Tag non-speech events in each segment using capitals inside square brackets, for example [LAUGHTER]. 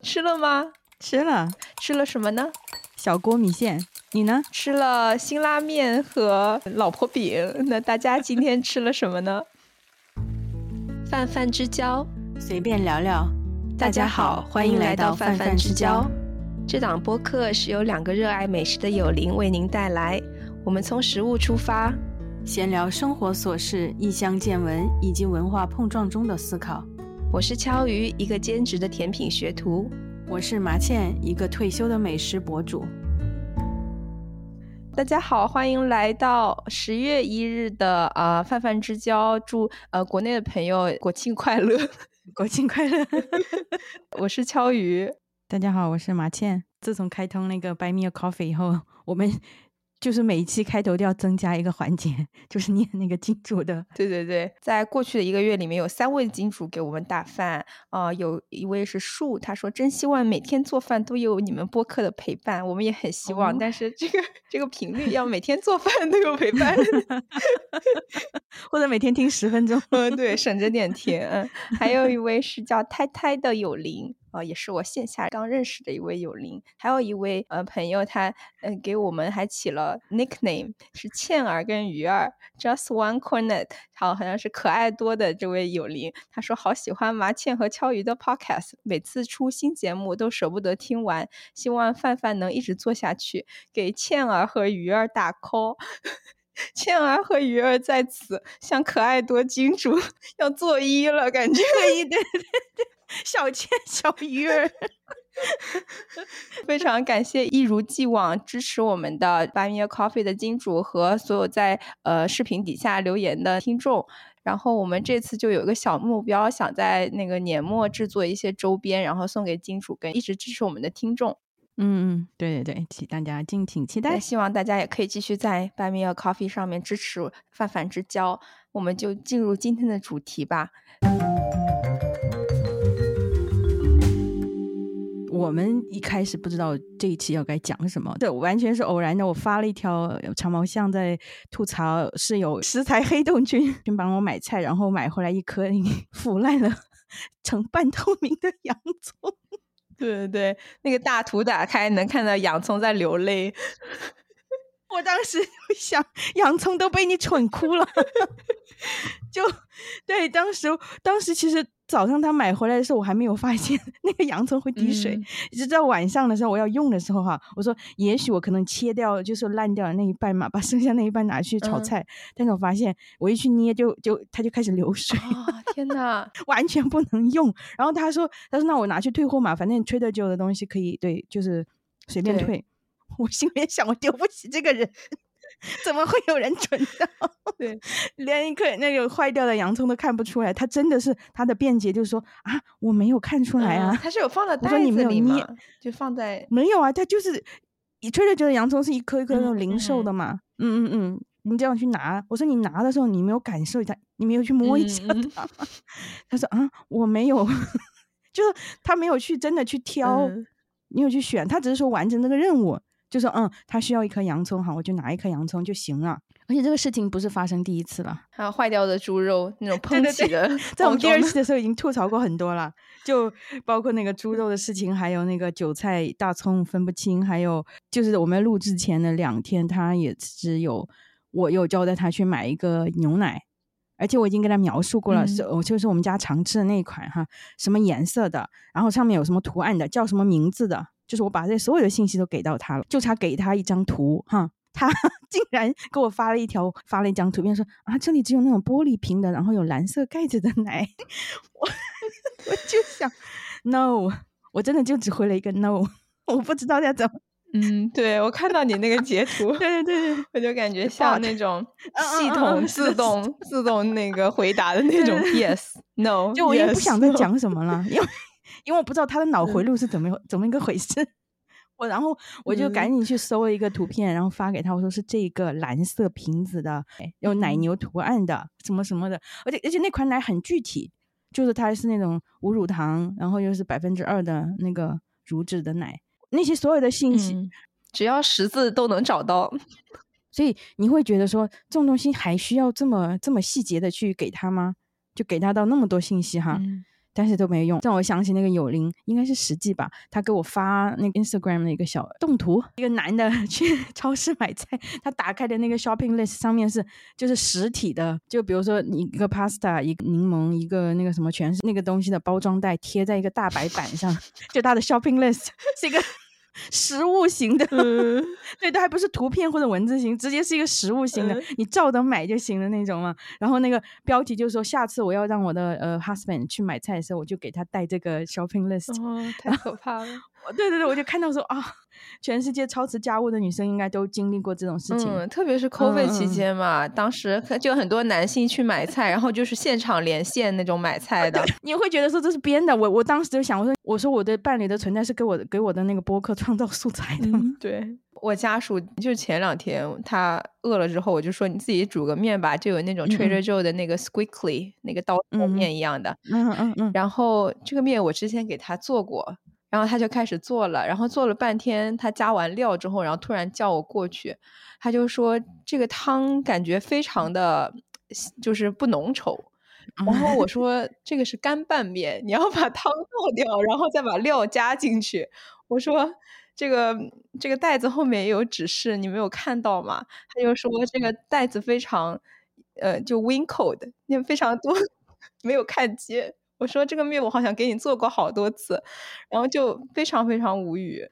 吃了吗？吃了，吃了什么呢？小锅米线。你呢？吃了辛拉面和老婆饼。那大家今天吃了什么呢？[LAUGHS] 泛泛之交，随便聊聊。大家好，欢迎来到泛泛之交。这档播客是由两个热爱美食的友邻为您带来。我们从食物出发，闲聊生活琐事、异乡见闻以及文化碰撞中的思考。我是敲鱼，一个兼职的甜品学徒。我是麻茜，一个退休的美食博主。大家好，欢迎来到十月一日的啊泛泛之交。祝呃国内的朋友国庆快乐，[LAUGHS] 国庆快乐。[LAUGHS] 我是敲鱼，大家好，我是麻茜。自从开通那个 Buy Me a Coffee 以后，我们。就是每一期开头都要增加一个环节，[LAUGHS] 就是念那个金主的。对对对，在过去的一个月里面，有三位金主给我们打饭啊，有一位是树，他说真希望每天做饭都有你们播客的陪伴，我们也很希望，但是这个这个频率要每天做饭都有陪伴，[LAUGHS] 或者每天听十分钟，嗯，对，省着点甜。还有一位是叫胎胎的有灵。也是我线下刚认识的一位友邻，还有一位呃朋友，他嗯给我们还起了 nickname，是倩儿跟鱼儿，just one cornet，好好像是可爱多的这位友邻，他说好喜欢麻茜和敲鱼的 podcast，每次出新节目都舍不得听完，希望范范能一直做下去，给倩儿和鱼儿打 call，[LAUGHS] 倩儿和鱼儿在此向可爱多金主 [LAUGHS] 要做揖了，感觉。对对对对。小倩、小鱼儿，[LAUGHS] 非常感谢一如既往支持我们的 Buy Me a Coffee 的金主和所有在呃视频底下留言的听众。然后我们这次就有一个小目标，想在那个年末制作一些周边，然后送给金主跟一直支持我们的听众。嗯嗯，对对对，请大家敬请期待。希望大家也可以继续在 Buy Me a Coffee 上面支持泛泛之交。我们就进入今天的主题吧。我们一开始不知道这一期要该讲什么，这完全是偶然的。我发了一条长毛象在吐槽是有食材黑洞菌，就帮我买菜，然后买回来一颗腐烂了、成半透明的洋葱。[LAUGHS] 对对对，那个大图打开能看到洋葱在流泪。[LAUGHS] 我当时想，洋葱都被你蠢哭了。[LAUGHS] 就对，当时当时其实。早上他买回来的时候，我还没有发现 [LAUGHS] 那个洋葱会滴水。直到晚上的时候，我要用的时候哈，我说也许我可能切掉就是烂掉的那一半嘛，把剩下那一半拿去炒菜。但是我发现我一去捏就就它就开始流水。天哪，[LAUGHS] 完全不能用。然后他说他说那我拿去退货嘛，反正吹的久的东西可以对，就是随便退。[LAUGHS] 我心里想我丢不起这个人。怎么会有人蠢到？[LAUGHS] 对，连一颗那个坏掉的洋葱都看不出来？他真的是他的辩解，就是说啊，我没有看出来啊。他是有放在袋子里吗？就放在没有啊，他就是你确实觉得洋葱是一颗一颗那种零售的嘛。嗯嗯嗯，你这样去拿，我说你拿的时候你没有感受一下，你没有去摸一下它吗？[LAUGHS] 他说啊，我没有，[LAUGHS] 就是他没有去真的去挑，没有去选，他只是说完成这个任务。就说嗯，他需要一颗洋葱，好，我就拿一颗洋葱就行了。而且这个事情不是发生第一次了，还有坏掉的猪肉那种 [LAUGHS] 喷起的，在我们第二期的时候已经吐槽过很多了，就包括那个猪肉的事情，还有那个韭菜大葱分不清，还有就是我们录制前的两天，他也是有我有交代他去买一个牛奶，而且我已经跟他描述过了，是我就是我们家常吃的那一款哈，什么颜色的，然后上面有什么图案的，叫什么名字的。就是我把这所有的信息都给到他了，就差给他一张图哈，他 [LAUGHS] 竟然给我发了一条发了一张图片，说啊，这里只有那种玻璃瓶的，然后有蓝色盖子的奶，[LAUGHS] 我我就想，no，我真的就只回了一个 no，我不知道要怎么，嗯，对我看到你那个截图，对对对对，我就感觉像那种系统自动自动那个回答的那种 yes no，就我也不想再讲什么了，因为。因为我不知道他的脑回路是怎么怎么一个回事，[LAUGHS] 我然后我就赶紧去搜了一个图片，然后发给他，我说是这个蓝色瓶子的，有奶牛图案的，什么什么的，而且而且那款奶很具体，就是它是那种无乳糖，然后又是百分之二的那个乳脂的奶，那些所有的信息，只要识字都能找到，[LAUGHS] 所以你会觉得说这种东西还需要这么这么细节的去给他吗？就给他到那么多信息哈？但是都没用。让我想起那个有灵，应该是实际吧，他给我发那个 Instagram 的一个小动图，一个男的 [LAUGHS] 去超市买菜，他打开的那个 shopping list 上面是就是实体的，就比如说一个 pasta，一个柠檬，一个那个什么，全是那个东西的包装袋贴在一个大白板上，[LAUGHS] 就他的 shopping list 是一个。实物型的，[LAUGHS] 对，都还不是图片或者文字型，直接是一个实物型的，你照着买就行的那种嘛。然后那个标题就说，下次我要让我的呃 husband 去买菜的时候，我就给他带这个 shopping list。哦，太可怕了。对对对，我就看到说啊，全世界操持家务的女生应该都经历过这种事情。嗯，特别是 COVID 期间嘛，当时就很多男性去买菜，然后就是现场连线那种买菜的。[LAUGHS] 你会觉得说这是编的？我我当时就想，我说我说我的伴侣的存在是给我给我的那个播客创造素材的。对我家属就前两天他饿了之后，我就说你自己煮个面吧，就有那种 Trader Joe 的那个 Squickly 那个刀削面一样的。嗯嗯嗯。然后这个面我之前给他做过。然后他就开始做了，然后做了半天，他加完料之后，然后突然叫我过去，他就说这个汤感觉非常的，就是不浓稠。然后我说这个是干拌面，你要把汤倒掉，然后再把料加进去。我说这个这个袋子后面也有指示，你没有看到吗？他就说这个袋子非常，呃，就 wrinkled，那非常多，[LAUGHS] 没有看见。我说这个面我好像给你做过好多次，然后就非常非常无语。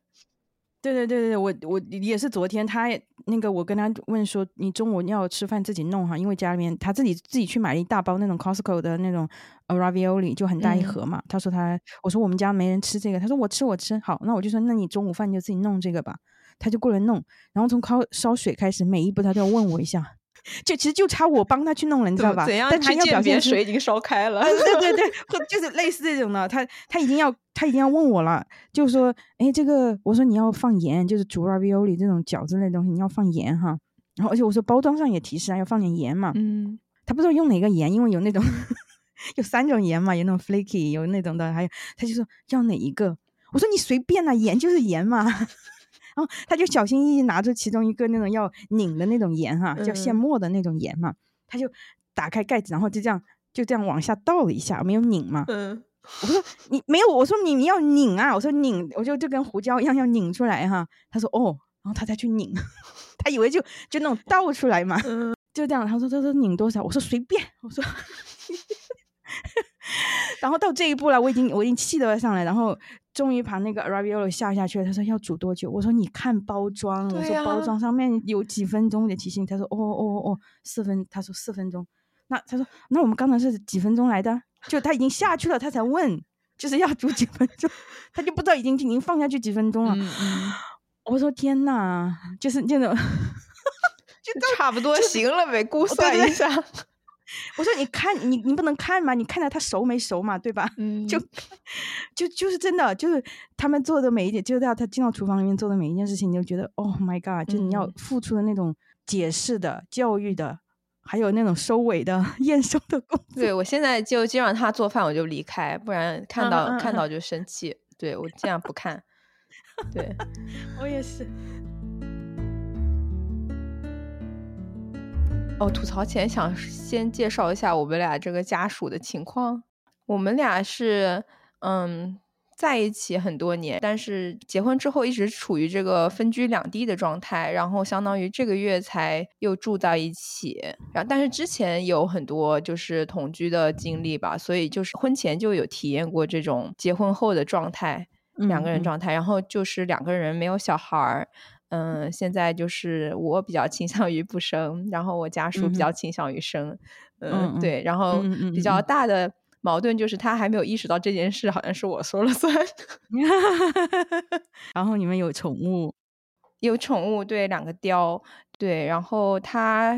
对对对对，我我也是昨天他那个我跟他问说你中午要吃饭自己弄哈，因为家里面他自己自己去买了一大包那种 Costco 的那种 ravioli 就很大一盒嘛。他说他我说我们家没人吃这个，他说我吃我吃好，那我就说那你中午饭就自己弄这个吧。他就过来弄，然后从烧烧水开始，每一步他都要问我一下。就其实就差我帮他去弄了，你知道吧？但他要表现水已经烧开了。对对 [LAUGHS] 对，就是类似这种的。他他已经要他已经要问我了，就说，哎，这个我说你要放盐，就是煮 ravioli 这种饺子类东西你要放盐哈。然后而且我说包装上也提示啊，要放点盐嘛。嗯。他不知道用哪个盐，因为有那种 [LAUGHS] 有三种盐嘛，有那种 flaky，有那种的，还有他就说要哪一个？我说你随便啊，盐就是盐嘛。然后他就小心翼翼拿出其中一个那种要拧的那种盐哈，叫现磨的那种盐嘛，他就打开盖子，然后就这样就这样往下倒了一下，没有拧嘛。嗯，我说你没有，我说你你要拧啊，我说拧，我就就跟胡椒一样要拧出来哈。他说哦，然后他再去拧，[LAUGHS] 他以为就就那种倒出来嘛，就这样。他说他说拧多少？我说随便，我说。[LAUGHS] [LAUGHS] 然后到这一步了，我已经我已经气得要上来，然后终于把那个 ravioli 下下去了。他说要煮多久？我说你看包装，我说包装上面有几分钟的提醒。他说哦哦哦，四分。他说四分钟。那他说那我们刚才是几分钟来的？就他已经下去了，他才问，就是要煮几分钟，他就不知道已经已经放下去几分钟了。我说天呐，就是这种，就差不多行了呗，估算一下。[LAUGHS] 我说你看你你不能看吗？你看到他熟没熟嘛，对吧？[LAUGHS] 嗯，就就就是真的，就是他们做的每一点，就是到他进到厨房里面做的每一件事情，你就觉得 Oh my God！就你要付出的那种解释的、教育的，还有那种收尾的、[LAUGHS] 验收的工作。对我现在就经常他做饭我就离开，不然看到看到就生气。对我这样不看。对我也是。哦，吐槽前想先介绍一下我们俩这个家属的情况。我们俩是嗯在一起很多年，但是结婚之后一直处于这个分居两地的状态，然后相当于这个月才又住在一起。然后但是之前有很多就是同居的经历吧，所以就是婚前就有体验过这种结婚后的状态，两个人状态。然后就是两个人没有小孩儿。嗯，现在就是我比较倾向于不生，然后我家属比较倾向于生，嗯，对，然后比较大的矛盾就是他还没有意识到这件事，好像是我说了算。[LAUGHS] [LAUGHS] 然后你们有宠物？有宠物，对，两个雕，对，然后他，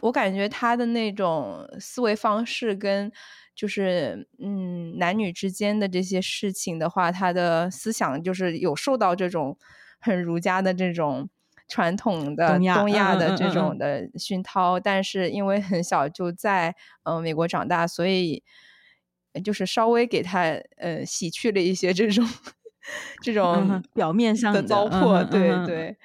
我感觉他的那种思维方式跟就是嗯男女之间的这些事情的话，他的思想就是有受到这种。很儒家的这种传统的东亚的这种的熏陶，但是因为很小就在嗯美国长大，所以就是稍微给他呃洗去了一些这种 [LAUGHS] 这种表面上的糟粕。对对，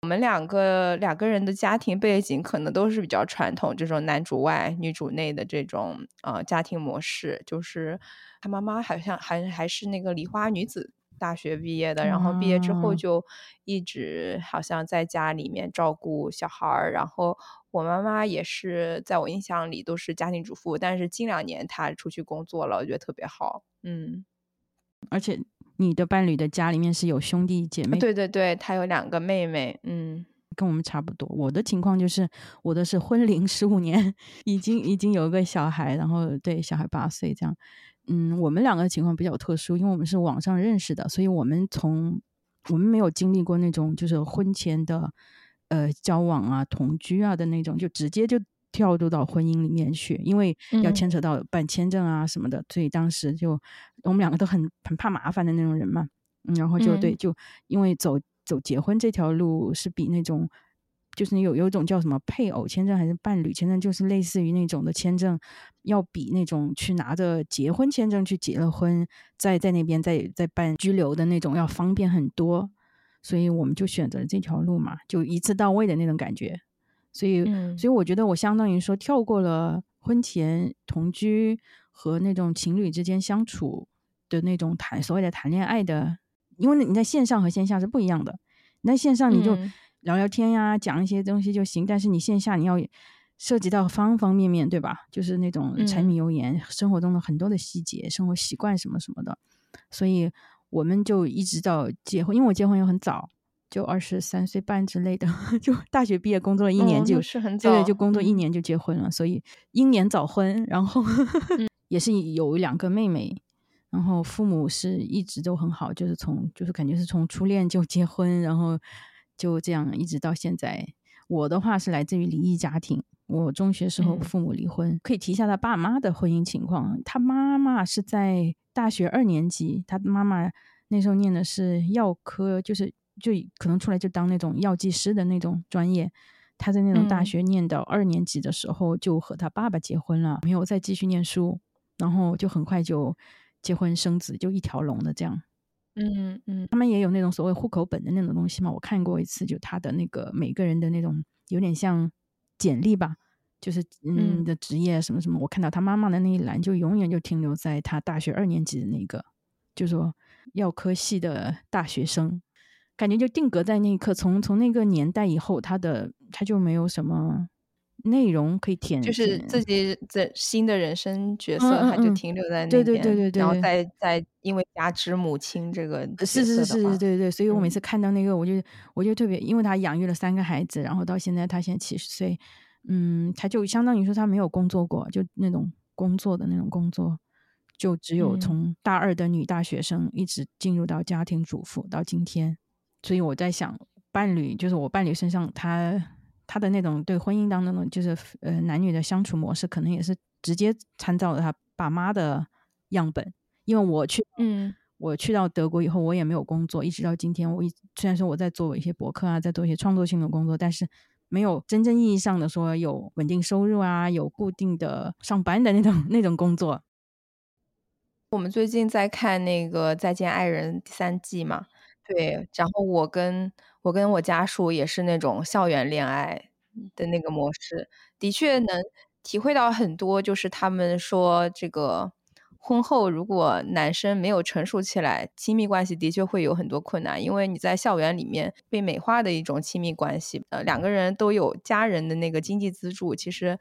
我们两个两个人的家庭背景可能都是比较传统，这种男主外女主内的这种呃家庭模式。就是他妈妈好像还还是那个梨花女子大学毕业的，然后毕业之后就一直好像在家里面照顾小孩儿。然后我妈妈也是在我印象里都是家庭主妇，但是近两年她出去工作了，我觉得特别好。嗯，而且。你的伴侣的家里面是有兄弟姐妹？对对对，他有两个妹妹，嗯，跟我们差不多。我的情况就是，我的是婚龄十五年，[LAUGHS] 已经已经有一个小孩，然后对小孩八岁这样。嗯，我们两个情况比较特殊，因为我们是网上认识的，所以我们从我们没有经历过那种就是婚前的呃交往啊、同居啊的那种，就直接就。跳入到婚姻里面去，因为要牵扯到办签证啊什么的，所以当时就我们两个都很很怕麻烦的那种人嘛，然后就对，就因为走走结婚这条路是比那种就是有有一种叫什么配偶签证还是伴侣签证，就是类似于那种的签证，要比那种去拿着结婚签证去结了婚，在在那边再再办居留的那种要方便很多，所以我们就选择了这条路嘛，就一次到位的那种感觉。所以，所以我觉得我相当于说跳过了婚前同居和那种情侣之间相处的那种谈所谓的谈恋爱的，因为你在线上和线下是不一样的。你在线上你就聊聊天呀，讲一些东西就行，但是你线下你要涉及到方方面面，对吧？就是那种柴米油盐生活中的很多的细节、生活习惯什么什么的。所以我们就一直到结婚，因为我结婚又很早。就二十三岁半之类的，[LAUGHS] 就大学毕业工作了一年就，是很早，对，就工作一年就结婚了，所以英年早婚。然后 [LAUGHS] 也是有两个妹妹，然后父母是一直都很好，就是从就是感觉是从初恋就结婚，然后就这样一直到现在。我的话是来自于离异家庭，我中学时候父母离婚，可以提一下他爸妈的婚姻情况。他妈妈是在大学二年级，他妈妈那时候念的是药科，就是。就可能出来就当那种药剂师的那种专业，他在那种大学念到二年级的时候就和他爸爸结婚了，没有再继续念书，然后就很快就结婚生子，就一条龙的这样。嗯嗯，他们也有那种所谓户口本的那种东西嘛，我看过一次，就他的那个每个人的那种有点像简历吧，就是嗯的职业什么什么，我看到他妈妈的那一栏就永远就停留在他大学二年级的那个，就说药科系的大学生。感觉就定格在那一刻，从从那个年代以后，他的他就没有什么内容可以填，就是自己的新的人生角色，他就停留在那边，对对对对对，然后再再因为加之母亲这个是是是是，对对，所以我每次。看到那个，我就我就特别，因为他养育了三个孩子，然后到现在他现在七十岁，嗯，他就相当于说他没有工作过，就那种工作的那种工作，就只有从大二的女大学生一直进入到家庭主妇到今天。所以我在想，伴侣就是我伴侣身上，他他的那种对婚姻当中的，就是呃男女的相处模式，可能也是直接参照了他爸妈的样本。因为我去，嗯，我去到德国以后，我也没有工作，一直到今天，我一虽然说我在做一些博客啊，在做一些创作性的工作，但是没有真正意义上的说有稳定收入啊，有固定的上班的那种那种工作。我们最近在看那个《再见爱人》第三季嘛。对，然后我跟我跟我家属也是那种校园恋爱的那个模式，的确能体会到很多。就是他们说，这个婚后如果男生没有成熟起来，亲密关系的确会有很多困难。因为你在校园里面被美化的一种亲密关系，呃，两个人都有家人的那个经济资助，其实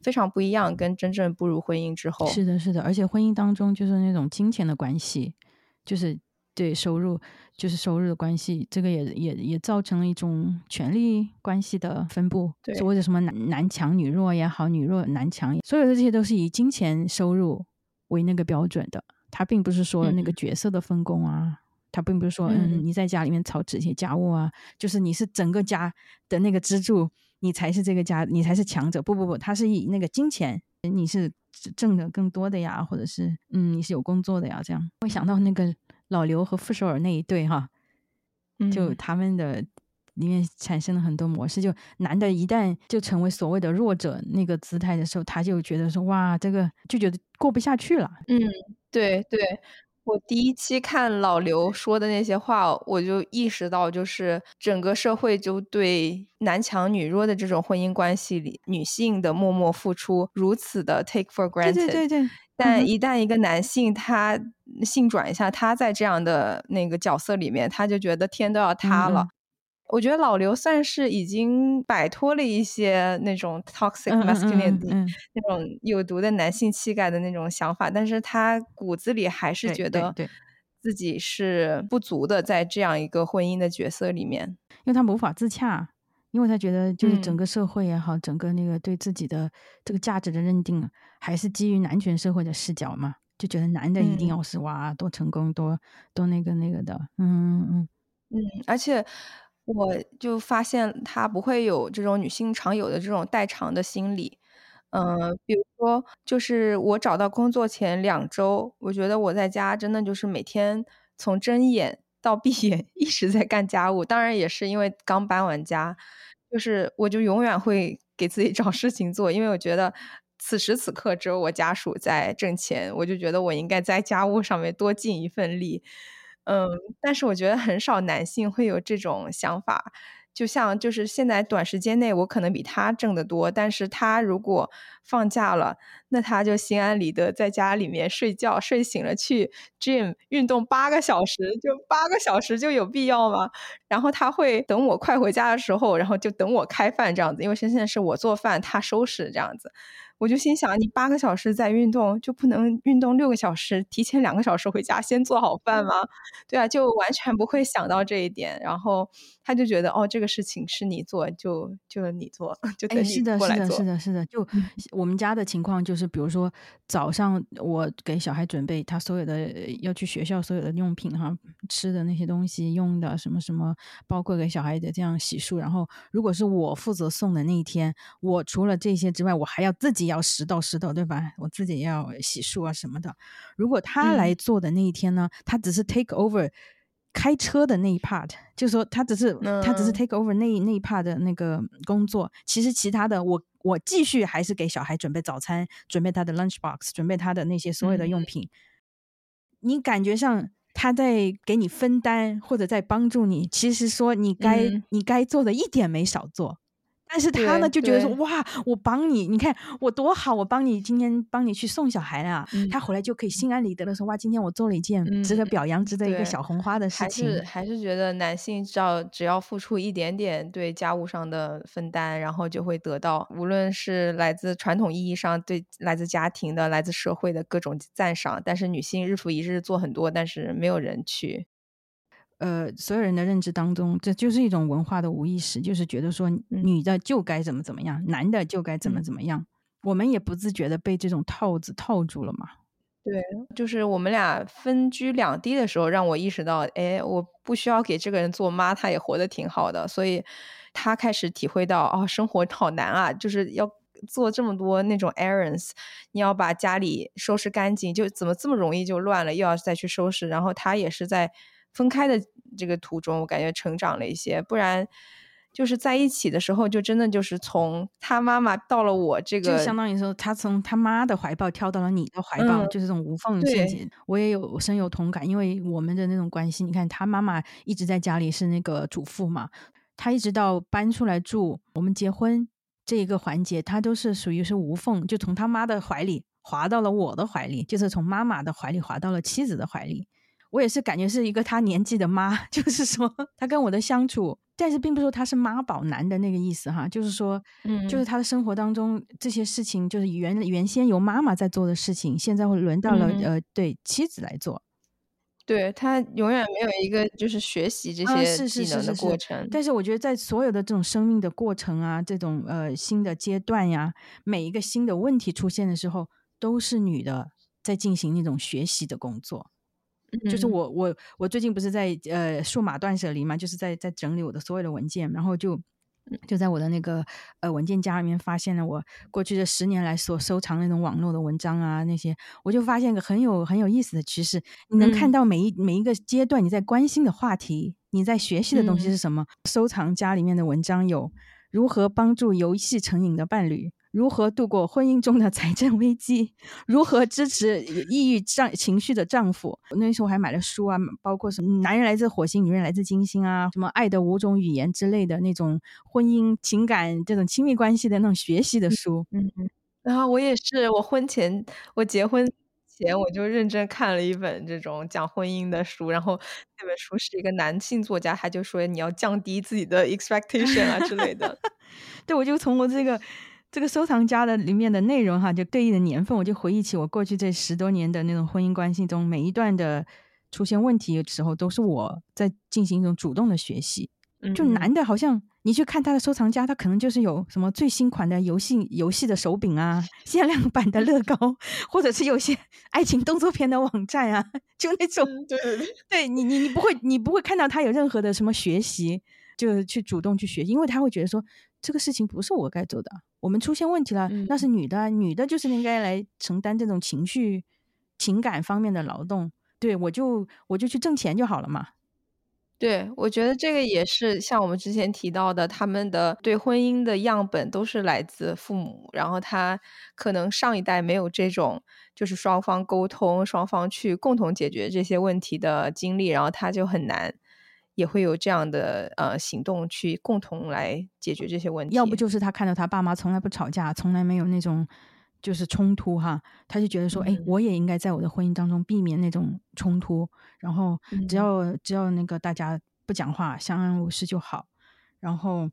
非常不一样。跟真正步入婚姻之后，是的，是的，而且婚姻当中就是那种金钱的关系，就是对收入。就是收入的关系，这个也也也造成了一种权力关系的分布，所谓的什么男男强女弱也好，女弱男强，所有的这些都是以金钱收入为那个标准的。他并不是说那个角色的分工啊，他并不是说嗯你在家里面操持一些家务啊，就是你是整个家的那个支柱，你才是这个家，你才是强者。不不不，他是以那个金钱，你是挣的更多的呀，或者是嗯你是有工作的呀，这样会想到那个。老刘和傅首尔那一对哈，就他们的里面产生了很多模式。就男的一旦就成为所谓的弱者那个姿态的时候，他就觉得说哇，这个就觉得过不下去了。嗯，对对，我第一期看老刘说的那些话，我就意识到，就是整个社会就对男强女弱的这种婚姻关系里，女性的默默付出如此的 take for granted。对对对对。但一旦一个男性他性转一下，他在这样的那个角色里面，他就觉得天都要塌了。我觉得老刘算是已经摆脱了一些那种 toxic masculinity 那种有毒的男性气概的那种想法，但是他骨子里还是觉得自己是不足的，在这样一个婚姻的角色里面，因为他无法自洽，因为他觉得就是整个社会也好，整个那个对自己的这个价值的认定，还是基于男权社会的视角嘛，就觉得男的一定要是哇多成功多多那个那个的，嗯嗯嗯。嗯，而且。我就发现他不会有这种女性常有的这种代偿的心理，嗯，比如说，就是我找到工作前两周，我觉得我在家真的就是每天从睁眼到闭眼 [LAUGHS] 一直在干家务，当然也是因为刚搬完家，就是我就永远会给自己找事情做，因为我觉得此时此刻只有我家属在挣钱，我就觉得我应该在家务上面多尽一份力。嗯，但是我觉得很少男性会有这种想法，就像就是现在短时间内我可能比他挣得多，但是他如果放假了，那他就心安理得在家里面睡觉，睡醒了去 gym 运动八个小时，就八个小时就有必要吗？然后他会等我快回家的时候，然后就等我开饭这样子，因为现在是我做饭，他收拾这样子。我就心想，你八个小时在运动，就不能运动六个小时，提前两个小时回家，先做好饭吗？[LAUGHS] 对啊，就完全不会想到这一点。然后他就觉得，哦，这个事情是你做，就就你做，就等你过来做。是的，是的，是的，是的。就我们家的情况就是，比如说早上我给小孩准备他所有的要去学校所有的用品哈，吃的那些东西用的什么什么，包括给小孩的这样洗漱。然后如果是我负责送的那一天，我除了这些之外，我还要自己。要拾到拾到，对吧？我自己要洗漱啊什么的。如果他来做的那一天呢，他只是 take over 开车的那一 part，就是说他只是他只是 take over 那那一 part 的那个工作。其实其他的，我我继续还是给小孩准备早餐，准备他的 lunch box，准备他的那些所有的用品。你感觉上他在给你分担，或者在帮助你，其实说你该你该做的一点没少做。但是他呢就觉得说哇，我帮你，你看我多好，我帮你今天帮你去送小孩了，他回来就可以心安理得的说哇，今天我做了一件值得表扬、值得一个小红花的事情。还是还是觉得男性只要只要付出一点点对家务上的分担，然后就会得到无论是来自传统意义上对来自家庭的、来自社会的各种赞赏。但是女性日复一日做很多，但是没有人去。呃，所有人的认知当中，这就是一种文化的无意识，就是觉得说女的就该怎么怎么样，男的就该怎么怎么样。我们也不自觉的被这种套子套住了嘛。对，就是我们俩分居两地的时候，让我意识到，哎，我不需要给这个人做妈，他也活得挺好的。所以他开始体会到，哦，生活好难啊，就是要做这么多那种 errands，你要把家里收拾干净，就怎么这么容易就乱了，又要再去收拾。然后他也是在。分开的这个途中，我感觉成长了一些，不然就是在一起的时候，就真的就是从他妈妈到了我这个，就相当于说他从他妈的怀抱跳到了你的怀抱，就是这种无缝衔接。我也有深有同感，因为我们的那种关系，你看他妈妈一直在家里是那个主妇嘛，他一直到搬出来住，我们结婚这一个环节，他都是属于是无缝，就从他妈的怀里滑到了我的怀里，就是从妈妈的怀里滑到了妻子的怀里。我也是感觉是一个他年纪的妈，[LAUGHS] 就是说他跟我的相处，但是并不是说他是妈宝男的那个意思哈，就是说，嗯，就是他的生活当中这些事情，就是原原先由妈妈在做的事情，现在会轮到了呃对妻子来做，对他永远没有一个就是学习这些技能的过程。但是我觉得在所有的这种生命的过程啊，这种呃新的阶段呀，每一个新的问题出现的时候，都是女的在进行那种学习的工作。就是我我我最近不是在呃数码断舍离嘛，就是在在整理我的所有的文件，然后就就在我的那个呃文件夹里面发现了我过去这十年来所收藏那种网络的文章啊那些，我就发现个很有很有意思的趋势，你能看到每一每一个阶段你在关心的话题，你在学习的东西是什么？收藏夹里面的文章有如何帮助游戏成瘾的伴侣。如何度过婚姻中的财政危机，如何支持抑郁丈情绪的丈夫。那时候还买了书啊，包括什么“男人来自火星，女人来自金星”啊，什么“爱的五种语言”之类的那种婚姻情感这种亲密关系的那种学习的书。嗯嗯。然后我也是，我婚前我结婚。前我就认真看了一本这种讲婚姻的书，然后那本书是一个男性作家，他就说你要降低自己的 expectation 啊之类的。[LAUGHS] 对，我就从我这个这个收藏家的里面的内容哈，就对应的年份，我就回忆起我过去这十多年的那种婚姻关系中，每一段的出现问题的时候，都是我在进行一种主动的学习。就男的，好像你去看他的收藏家，他可能就是有什么最新款的游戏游戏的手柄啊，限量版的乐高，[LAUGHS] 或者是有些 [LAUGHS] 爱情动作片的网站啊，[LAUGHS] 就那种。对对对，对你你你不会你不会看到他有任何的什么学习，就去主动去学，因为他会觉得说这个事情不是我该做的，我们出现问题了，那是女的，女的就是应该来承担这种情绪情感方面的劳动，对我就我就去挣钱就好了嘛。对，我觉得这个也是像我们之前提到的，他们的对婚姻的样本都是来自父母，然后他可能上一代没有这种就是双方沟通、双方去共同解决这些问题的经历，然后他就很难也会有这样的呃行动去共同来解决这些问题。要不就是他看到他爸妈从来不吵架，从来没有那种就是冲突哈，他就觉得说，哎，我也应该在我的婚姻当中避免那种冲突。然后只要只要那个大家不讲话，相安无事就好。然后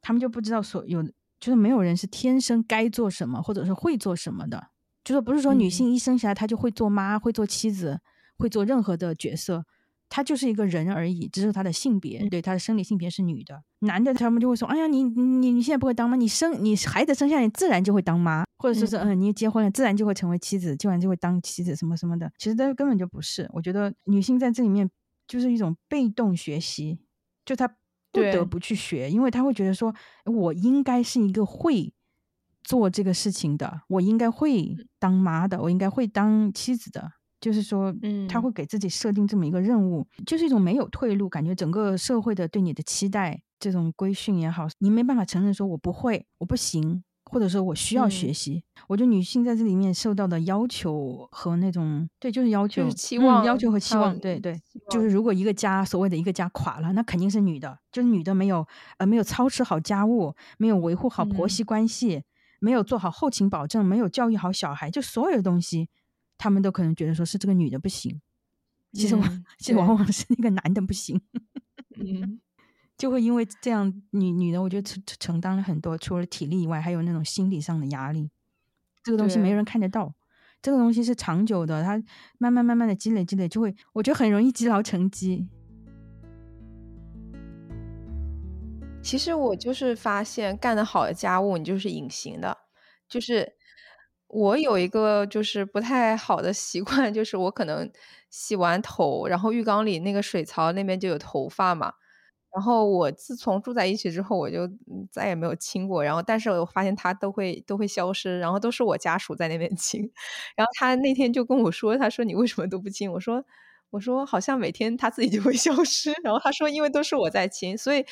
他们就不知道所有，就是没有人是天生该做什么，或者是会做什么的。就是不是说女性一生下来她就会做妈，会做妻子，会做任何的角色。她就是一个人而已，只是她的性别，对她的生理性别是女的。男的他们就会说：“哎呀，你你你现在不会当妈，你生你孩子生下来自然就会当妈，或者说是嗯，你结婚了自然就会成为妻子，自然就会当妻子什么什么的。其实这根本就不是。我觉得女性在这里面就是一种被动学习，就她不得不去学，因为她会觉得说，我应该是一个会做这个事情的，我应该会当妈的，我应该会当妻子的。”就是说，嗯，他会给自己设定这么一个任务，就是一种没有退路，感觉整个社会的对你的期待，这种规训也好，你没办法承认说我不会，我不行，或者说我需要学习。我觉得女性在这里面受到的要求和那种，对，就是要求、就是期望、要求和期望，对对，就是如果一个家所谓的一个家垮了，那肯定是女的，就是女的没有呃没有操持好家务，没有维护好婆媳关系，没有做好后勤保证，没有教育好小孩，就所有的东西。他们都可能觉得说是这个女的不行，其实往其实往往是那个男的不行，嗯，[LAUGHS] 就会因为这样女女的，我觉得承承担了很多，除了体力以外，还有那种心理上的压力。这个东西没人看得到，这个东西是长久的，它慢慢慢慢的积累积累，就会我觉得很容易积劳成疾。其实我就是发现，干得好的家务，你就是隐形的，就是。我有一个就是不太好的习惯，就是我可能洗完头，然后浴缸里那个水槽那边就有头发嘛。然后我自从住在一起之后，我就再也没有清过。然后，但是我发现它都会都会消失，然后都是我家属在那边清。然后他那天就跟我说：“他说你为什么都不清？”我说：“我说好像每天他自己就会消失。”然后他说：“因为都是我在清，所以，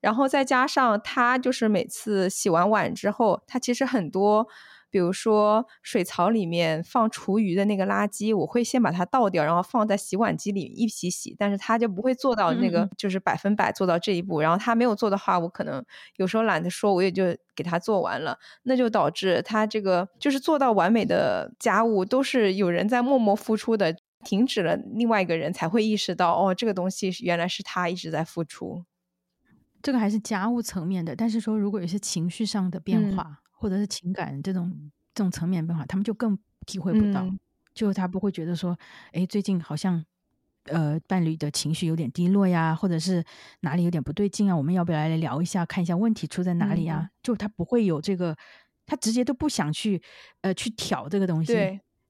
然后再加上他就是每次洗完碗之后，他其实很多。”比如说水槽里面放厨余的那个垃圾，我会先把它倒掉，然后放在洗碗机里一起洗。但是他就不会做到那个，就是百分百做到这一步。然后他没有做的话，我可能有时候懒得说，我也就给他做完了。那就导致他这个就是做到完美的家务都是有人在默默付出的，停止了，另外一个人才会意识到，哦，这个东西原来是他一直在付出。这个还是家务层面的，但是说如果有些情绪上的变化。或者是情感这种这种层面变化，他们就更体会不到，就他不会觉得说，哎，最近好像呃伴侣的情绪有点低落呀，或者是哪里有点不对劲啊，我们要不要来聊一下，看一下问题出在哪里啊？就他不会有这个，他直接都不想去呃去挑这个东西，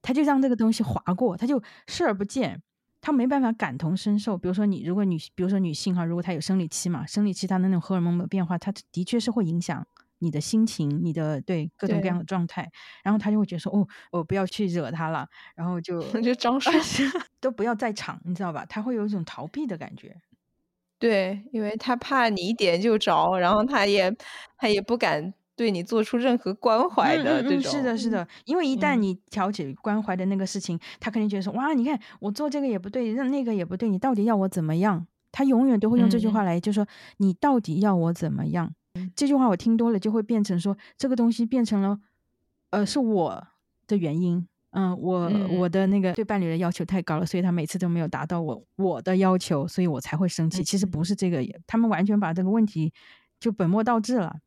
他就让这个东西划过，他就视而不见，他没办法感同身受。比如说你，如果女，比如说女性哈，如果她有生理期嘛，生理期她的那种荷尔蒙的变化，她的确是会影响。你的心情，你的对各种各样的状态，然后他就会觉得说，哦，我不要去惹他了，然后就 [LAUGHS] 就装睡，都不要在场，你知道吧？他会有一种逃避的感觉。对，因为他怕你一点就着，然后他也他也不敢对你做出任何关怀的这种。是的，是的，因为一旦你挑起关怀的那个事情，他肯定觉得说，哇，你看我做这个也不对，那那个也不对，你到底要我怎么样？他永远都会用这句话来，就说你到底要我怎么样？这句话我听多了，就会变成说这个东西变成了，呃，是我的原因。嗯，我我的那个对伴侣的要求太高了，所以他每次都没有达到我我的要求，所以我才会生气。其实不是这个，他们完全把这个问题就本末倒置了。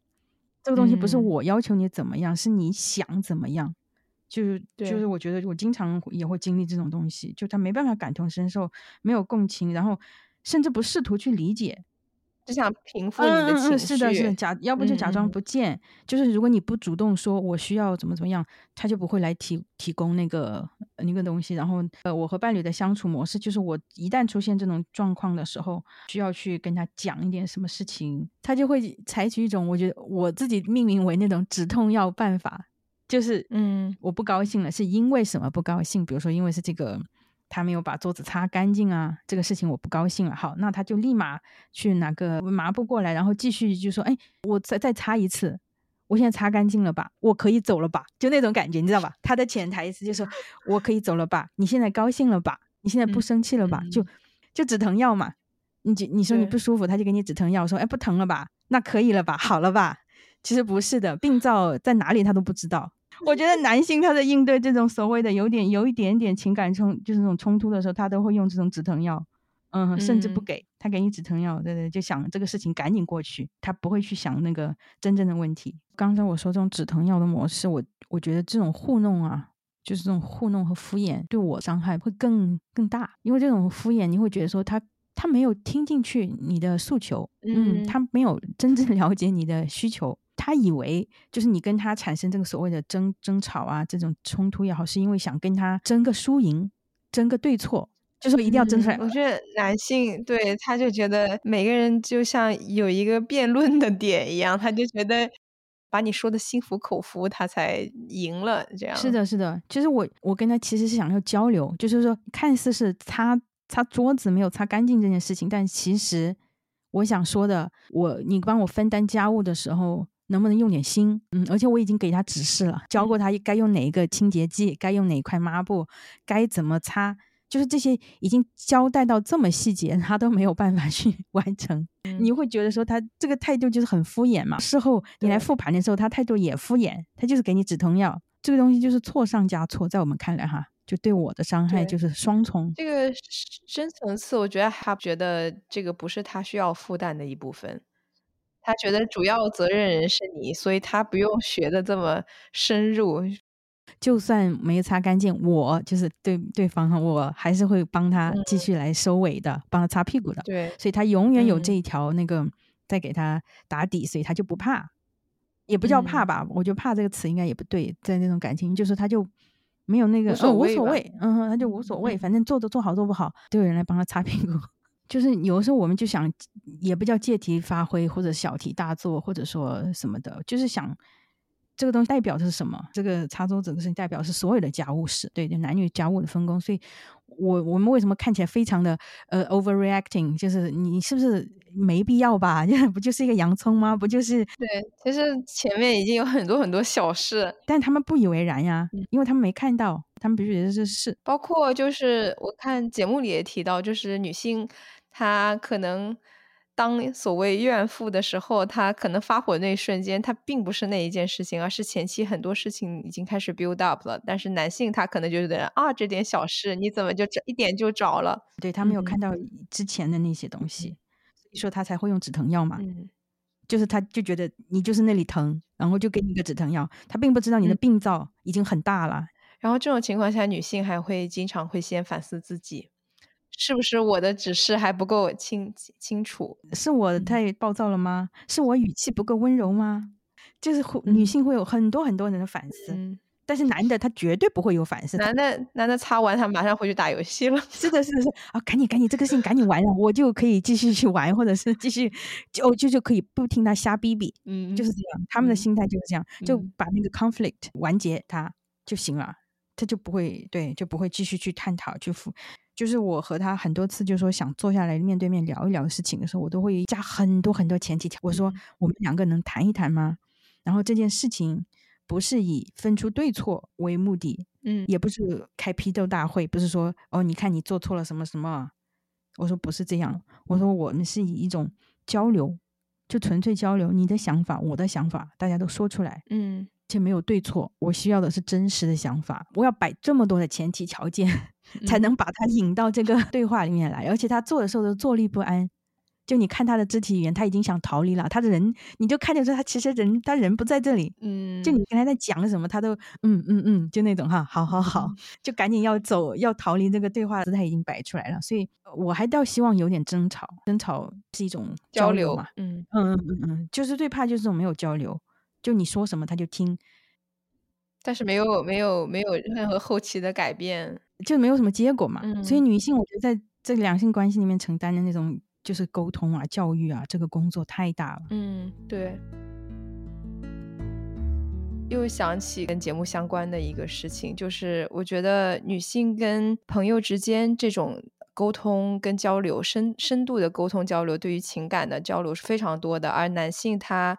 这个东西不是我要求你怎么样，是你想怎么样。就是就是我觉得我经常也会经历这种东西，就他没办法感同身受，没有共情，然后甚至不试图去理解。只想平复你的情绪，是的，是的，假要不就假装不见，就是如果你不主动说我需要怎么怎么样，他就不会来提提供那个那个东西。然后，呃，我和伴侣的相处模式就是，我一旦出现这种状况的时候，需要去跟他讲一点什么事情，他就会采取一种我觉得我自己命名为那种止痛药办法，就是嗯，我不高兴了，是因为什么不高兴？比如说，因为是这个。他没有把桌子擦干净啊，这个事情我不高兴了。好，那他就立马去拿个抹布过来，然后继续就说：“哎，我再再擦一次，我现在擦干净了吧？我可以走了吧？”就那种感觉，你知道吧？他的潜台词就是“我可以走了吧？你现在高兴了吧？你现在不生气了吧？”就就止疼药嘛。你就你说你不舒服，他就给你止疼药，说：“哎，不疼了吧？那可以了吧？好了吧？”其实不是的，病灶在哪里他都不知道。我觉得男性他在应对这种所谓的有点有一点点情感冲，就是那种冲突的时候，他都会用这种止疼药，嗯，甚至不给他给你止疼药，对对，就想这个事情赶紧过去，他不会去想那个真正的问题。刚才我说这种止疼药的模式，我我觉得这种糊弄啊，就是这种糊弄和敷衍，对我伤害会更更大，因为这种敷衍你会觉得说他他没有听进去你的诉求，嗯，他没有真正 [LAUGHS] 了解你的需求。他以为就是你跟他产生这个所谓的争争吵啊，这种冲突也好，是因为想跟他争个输赢，争个对错，就是一定要争出来。我觉得男性对他就觉得每个人就像有一个辩论的点一样，他就觉得把你说的心服口服，他才赢了。这样是的，是的。其实我我跟他其实是想要交流，就是说看似是擦擦桌子没有擦干净这件事情，但其实我想说的，我你帮我分担家务的时候。能不能用点心？嗯，而且我已经给他指示了，教过他该用哪一个清洁剂，该用哪一块抹布，该怎么擦，就是这些已经交代到这么细节，他都没有办法 [LAUGHS] 去完成。你会觉得说他这个态度就是很敷衍嘛？事后你来复盘的时候，他态度也敷衍，他就是给你止痛药，这个东西就是错上加错，在我们看来哈，就对我的伤害就是双重。这个深层次，我觉得他觉得这个不是他需要负担的一部分。他觉得主要责任人是你，所以他不用学的这么深入。就算没擦干净，我就是对对方哈，我还是会帮他继续来收尾的，帮他擦屁股的。对，所以他永远有这一条那个在给他打底，所以他就不怕，也不叫怕吧？我觉得怕这个词应该也不对，在那种感情，就是他就没有那个哦无所谓，嗯哼，他就无所谓，反正做都做好做不好，都有人来帮他擦屁股。就是有的时候我们就想，也不叫借题发挥或者小题大做，或者说什么的，就是想这个东西代表的是什么？这个插桌子的事情代表是所有的家务事，对，就男女家务的分工。所以，我我们为什么看起来非常的呃 overreacting？就是你是不是没必要吧？[LAUGHS] 不就是一个洋葱吗？不就是对？其实前面已经有很多很多小事，但他们不以为然呀，因为他们没看到。他们必须觉得这是，包括就是我看节目里也提到，就是女性她可能当所谓怨妇的时候，他可能发火那一瞬间，他并不是那一件事情，而是前期很多事情已经开始 build up 了。但是男性他可能就觉得啊，这点小事你怎么就一点就着了？对他没有看到之前的那些东西，所以说他才会用止疼药嘛。就是他就觉得你就是那里疼，然后就给你一个止疼药，他并不知道你的病灶已经很大了。然后这种情况下，女性还会经常会先反思自己，是不是我的指示还不够清清楚？是我太暴躁了吗？是我语气不够温柔吗？就是女性会有很多很多人的反思，但是男的他绝对不会有反思。男的男的擦完他马上回去打游戏了。是的，是的，是啊，赶紧赶紧，这个事情赶紧完了，我就可以继续去玩，或者是继续就就就可以不听他瞎逼逼。嗯，就是这样，他们的心态就是这样，就把那个 conflict 完结他就行了。他就不会对，就不会继续去探讨，去复，就是我和他很多次就说想坐下来面对面聊一聊事情的时候，我都会加很多很多前提条。我说我们两个能谈一谈吗？然后这件事情不是以分出对错为目的，嗯也不是开批斗大会，不是说哦，你看你做错了什么什么。我说不是这样，我说我们是以一种交流，就纯粹交流，你的想法，我的想法，大家都说出来，嗯且没有对错。我需要的是真实的想法，我要摆这么多的前提条件，[LAUGHS] 才嗯能把他引到这个对话里面来。而且他做的时候都坐立不安，就你看他的肢体语言，他已经想逃离了，他的人你就看见说他其实人他人不在这里。嗯，就你跟他在讲什么，他都嗯嗯嗯，就那种哈，好好好，就赶紧要走，要逃离这个对话的姿态已经摆出来了。所以我还倒希望有点争吵，争吵是一种交流嘛。嗯嗯嗯嗯嗯，就是最怕就是这种没有交流，就你说什么他就听，但是没有没有没有任何后期的改变。就没有什么结果嘛。所以嗯女性，我觉得在这个两性关系里面承担的那种就是沟通啊、教育啊，这个工作太大了。嗯，对。又想起跟节目相关的一个事情，就是我觉得女性跟朋友之间这种沟通跟交流，深深度的沟通交流，对于情感的交流是非常多的，而男性他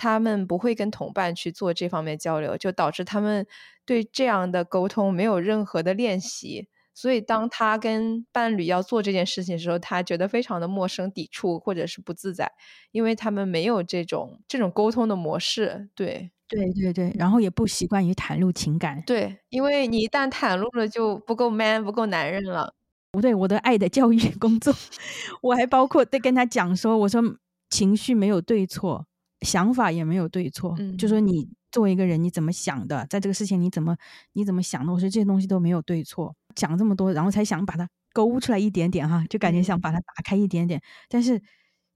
他们不会跟同伴去做这方面交流，就导致他们对这样的沟通没有任何的练习。所以，当他跟伴侣要做这件事情的时候，他觉得非常的陌生、抵触或者是不自在，因为他们没有这种这种沟通的模式。对对对对，然后也不习惯于袒露情感。对，因为你一旦袒露了，就不够 man，不够男人了。不对，我的爱的教育工作，[LAUGHS] 我还包括在跟他讲说，我说情绪没有对错，想法也没有对错，就说嗯。你作为一个人你怎么想的，在这个事情你怎么你怎么想的，我说这些东西都没有对错。讲这么多，然后才想把它勾出来一点点哈，就感觉嗯。想把它打开一点点，但是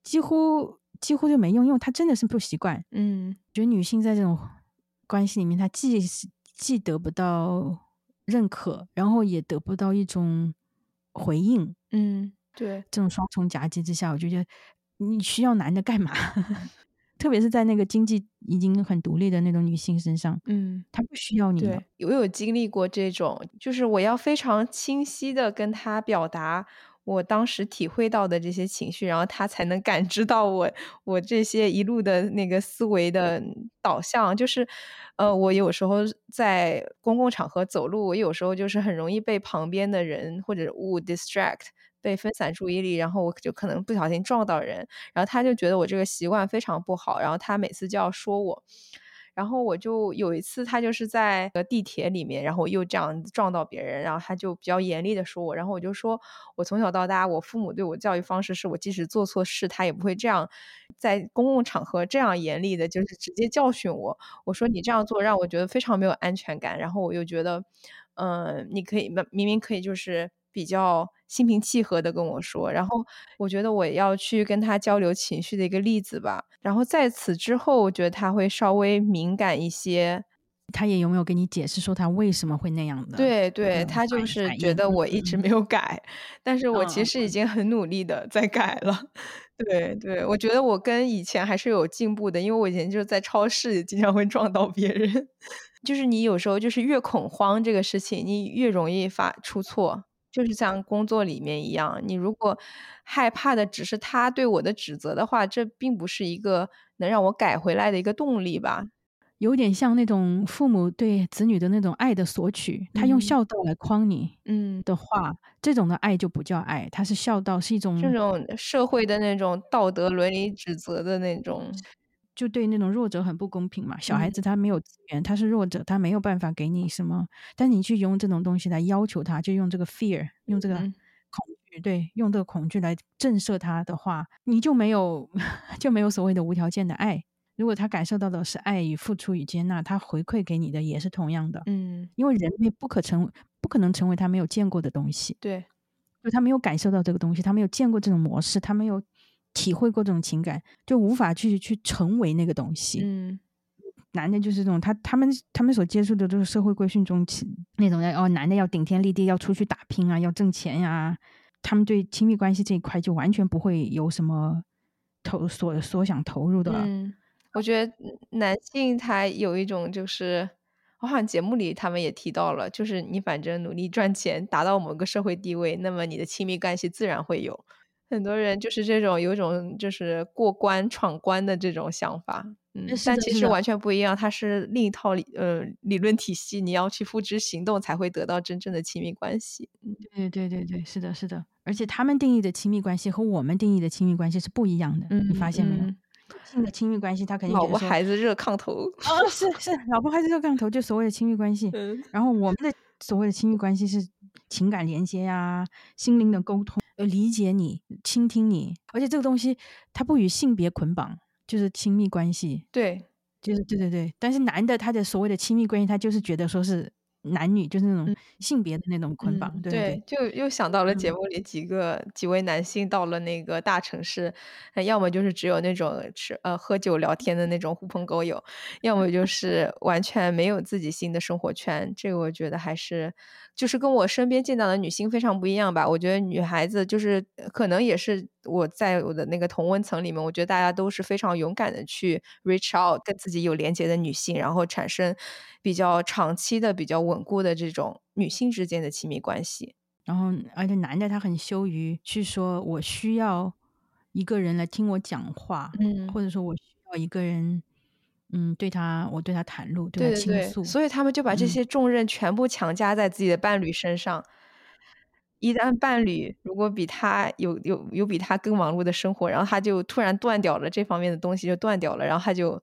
几乎几乎就没用，因为他真的是不习惯。嗯。觉得女性在这种关系里面，她既是既得不到认可，然后也得不到一种回应，嗯，对，这种双重夹击之下，我就觉得你需要男的干嘛？[LAUGHS] 特别是在那个经济已经很独立的那种女性身上，嗯。她不需要你了。我有经历过这种，就是我要非常清晰的跟她表达我当时体会到的这些情绪，然后他才能感知到我我这些一路的那个思维的导向。就是，呃，我有时候在公共场合走路，我有时候就是很容易被旁边的人或者物 distract。被分散注意力，然后我就可能不小心撞到人，然后他就觉得我这个习惯非常不好，然后他每次就要说我，然后我就有一次，他就是在地铁里面，然后又这样撞到别人，然后他就比较严厉的说我，然后我就说，我从小到大，我父母对我教育方式是我即使做错事，他也不会这样在公共场合这样严厉的，就是直接教训我。我说你这样做让我觉得非常没有安全感，然后我又觉得，嗯、你可以明明可以就是比较心平气和的跟我说，然后我觉得我要去跟他交流情绪的一个例子吧。然后在此之后，我觉得他会稍微敏感一些。他也有没有跟你解释说他为什么会那样的？对对，嗯他就是觉得我一直没有改，但是我其实已经很努力的在改了。[LAUGHS] 对对，我觉得我跟以前还是有进步的，因为我以前就是在超市经常会撞到别人。[LAUGHS] 就是你有时候就是越恐慌这个事情，你越容易发出错。就是像工作里面一样，你如果害怕的只是他对我的指责的话，这并不是一个能让我改回来的一个动力吧。有点像那种父母对子女的那种爱的索取，他用嗯孝道来框你嗯，的话，这种的爱就不叫爱，它是孝道，是一种这种社会的那种道德伦理指责的那种，就对那种弱者很不公平嘛。小孩嗯子他没有资源，他是弱者，他没有办法给你什么，但你去用这种东西来要求他，就用这个 fear，用这个嗯恐惧，对，用这个恐惧来震慑他的话，你就没有 [LAUGHS] 就没有所谓的无条件的爱。如果他感受到的是爱与付出与接纳，他回馈给你的也是同样的。嗯，因为人类不可成，不可能成为他没有见过的东西，对，就他没有感受到这个东西，他没有见过这种模式，他没有体会过这种情感，就无法去去成为那个东西。嗯男的就是这种，他他们他们所接触的都是社会规训中起那种要哦，男的要顶天立地，要出去打拼啊，要挣钱呀、他们对亲密关系这一块就完全不会有什么投所所想投入的。嗯，我觉得男性他有一种就是，我好像节目里他们也提到了，就是你反正努力赚钱，达到某个社会地位，那么你的亲密关系自然会有。很多人就是这种有一种就是过关闯关的这种想法。嗯，但其实完全不一样，它是另一套理呃理论体系，你要去付之行动才会得到真正的亲密关系。嗯对对对对，是的，是的。而且他们定义的亲密关系和我们定义的亲密关系是不一样的，你发现没有？嗯性的亲密关系，他肯定老婆孩子热炕头。哦，是是，老婆孩子热炕头，就所谓的亲密关系。[LAUGHS] 嗯然后我们的所谓的亲密关系是情感连接呀、心灵的沟通，呃，理解你、倾听你，而且这个东西它不与性别捆绑，就是亲密关系，对，就是对对对。但是男的他的所谓的亲密关系，他就是觉得说是男女，就是那种性别的那种捆绑，嗯对对就又想到了节嗯目里几个几位男性到了那个大城市，呃要么就是只有那种吃呃喝酒聊天的那种狐朋狗友，要么就是完全没有自己新的生活圈。这个我觉得还是就是跟我身边见到的女性非常不一样吧。我觉得女孩子就是呃可能也是我在我的那个同温层里面，我觉得大家都是非常勇敢的去 reach out 跟自己有连接的女性，然后产生比较长期的、比较稳固的这种女性之间的亲密关系。然后，而且男的他很羞于去说，我需要一个人来听我讲话，嗯或者说我需要一个人，嗯，对他，我对他袒露，对他倾诉。所以他们就把这嗯些重任全部强加在自己的伴侣身上。一旦伴侣如果比他有有有比他更忙碌的生活，然后他就突然断掉了这方面的东西，就断掉了，然后他就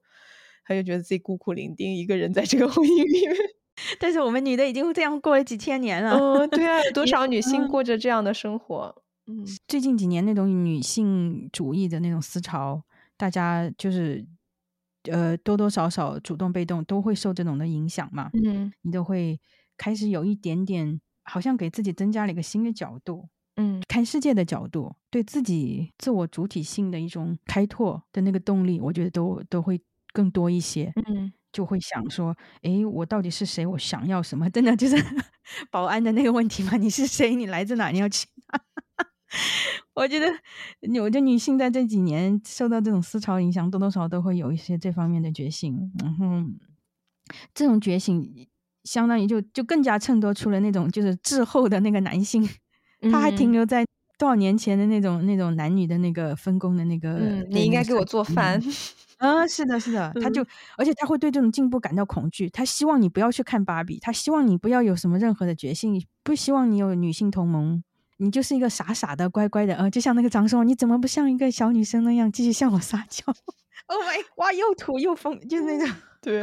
他就觉得自己孤苦伶仃，一个人在这个婚姻里面。[LAUGHS] 但是我们女的已经这样过了几千年了。嗯，对啊，有多少女性嗯过着这样的生活？嗯最近几年那种女性主义的那种思潮，大家就是呃多多少少主动被动都会受这种的影响嘛，嗯你都会开始有一点点，好像给自己增加了一个新的角度。嗯看世界的角度，对自己自我主体性的一种开拓的那个动力，我觉得都都会更多一些。嗯就会想说，诶，我到底是谁？我想要什么？真的就是 [LAUGHS] 保安的那个问题嘛？你是谁？你来自哪？你要去哪？[LAUGHS] 我觉得，我觉得女性在这几年受到这种思潮影响，多多少少都会有一些这方面的觉醒。然后，这种觉醒相当于就就更加衬托出了那种就是滞后的那个男性，[LAUGHS] 他还停嗯留在多少年前的那种那种男女的那个分工的那个。嗯，你应该给我做饭。啊，[LAUGHS] 是的，是的，他就，而且他会对这种进步感到恐惧，他希望你不要去看芭比，他希望你不要有什么任何的决心，不希望你有女性同盟，你就是一个傻傻的、乖乖的，呃，就像那个张松，你怎么不像一个小女生那样继续向我撒娇？Oh my，哇，又土又疯，就是那种。对，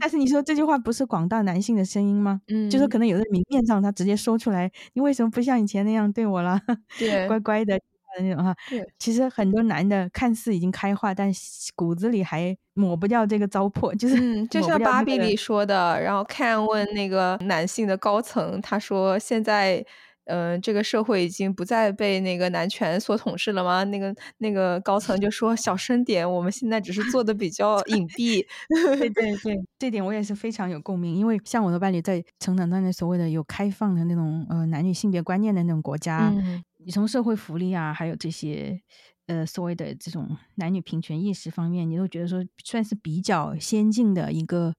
但是你说这句话不是广大男性的声音吗？嗯，就是可能有的明面上他直接说出来，你为什么不像以前那样对我了？[LAUGHS] 对乖乖的的那种哈。对其实很多男的看似已经开化，但骨子里还抹不掉这个糟粕，就是嗯，就像芭比里说的，然后看问那个男性的高层，他说现在。嗯，这个社会已经不再被那个男权所统治了吗？那个那个高层就说小声点，我们现在只是做的比较隐蔽。[LAUGHS] 对对对，这点我也是非常有共鸣，因为像我的伴侣在成长当中所谓的有开放的那种呃男女性别观念的那种国家，嗯你从社会福利啊，还有这些呃所谓的这种男女平权意识方面，你都觉得说算是比较先进的一个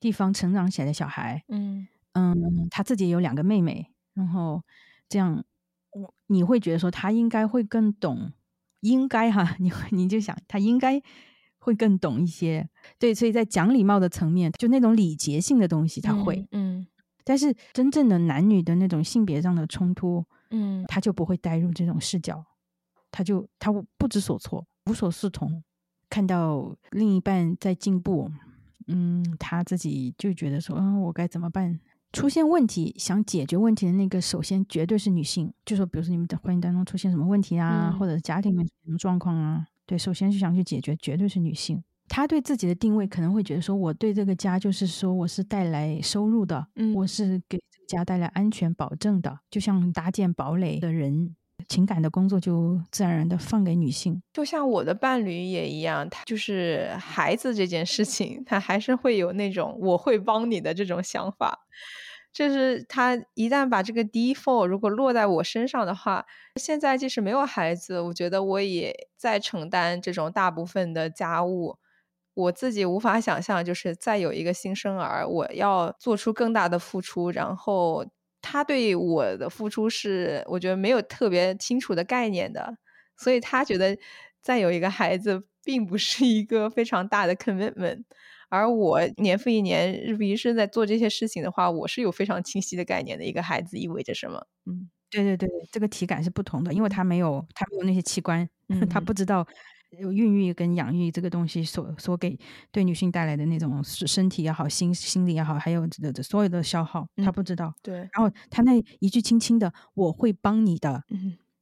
地方成长起来的小孩，嗯嗯，他自己有两个妹妹，然后这样，我你会觉得说他应该会更懂，应该哈，[LAUGHS] 你你就想他应该会更懂一些，对，所以在讲礼貌的层面，就那种礼节性的东西他会，嗯但是真正的男女的那种性别上的冲突，嗯。他就不会带入这种视角，他就他不知所措，无所适从，看到另一半在进步，嗯，他自己就觉得说，嗯，我该怎么办？出现问题想解决问题的那个，首先绝对是女性。就说，比如说你们的婚姻当中出现什么问题啊，嗯或者家庭里面什么状况啊，对，首先是想去解决，绝对是女性。她对自己的定位可能会觉得说，我对这个家就是说我是带来收入的，嗯我是给这个家带来安全保证的，就像搭建堡垒的人，情感的工作就自然而然的放给女性。就像我的伴侣也一样，他就是孩子这件事情，他还是会有那种我会帮你的这种想法。就是他一旦把这个 default 如果落在我身上的话，现在即使没有孩子，我觉得我也在承担这种大部分的家务。我自己无法想象，就是再有一个新生儿，我要做出更大的付出，然后他对我的付出是我觉得没有特别清楚的概念的，所以他觉得再有一个孩子并不是一个非常大的 commitment。而我年复一年、日复一日在做这些事情的话，我是有非常清晰的概念的。一个孩子意味着什么？嗯，对对对，这个体感是不同的，因为他没有他没有那些器官，[LAUGHS] 他不知道孕育跟养育这个东西所所给对女性带来的那种身体也好、心心理也好，还有所有的消耗，他不知道。对。然后他那一句轻轻的“我会帮你的”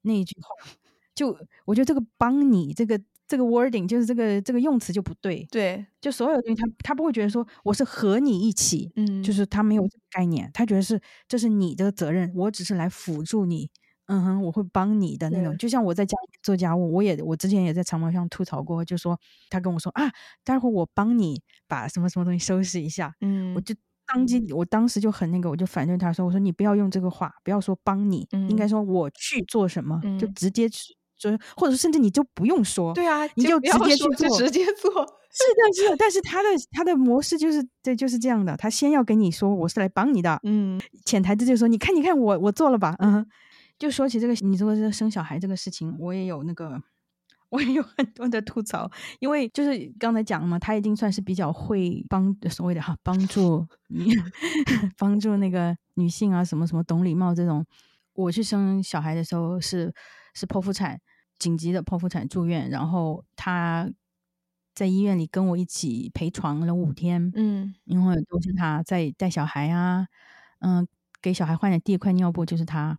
那一句话，就我觉得这个“帮你”这个。这个 wording 就是这个这个用词就不对，对，就所有东西他他不会觉得说我是和你一起，嗯，就是他没有这个概念，他觉得是这是你的责任，我只是来辅助你，嗯哼，我会帮你的那种，就像我在家里做家务，我也我之前也在长毛上吐槽过，就说他跟我说啊，待会儿我帮你把什么什么东西收拾一下，嗯，我就当机，我当时就很那个，我就反对他说，我说你不要用这个话，不要说帮你，应该说我去做什么，就直接去。就或者甚至你就不用说，对啊，你就直接去做，直接做。是的，是的。但是他的他的模式就是对，就是这样的。他先要跟你说我是来帮你的，嗯，潜台词就是说，你看，你看我我做了吧，嗯。就说起这个，你说这生小孩这个事情，我也有那个，我也有很多的吐槽，因为就是刚才讲了嘛，他已经算是比较会帮所谓的哈帮助你 [LAUGHS] 帮助那个女性啊，什么什么懂礼貌这种。我去生小孩的时候是是剖腹产。紧急的剖腹产住院，然后他在医院里跟我一起陪床了五天，嗯，因为都是他在带小孩啊，嗯，给小孩换的第一块尿布就是他，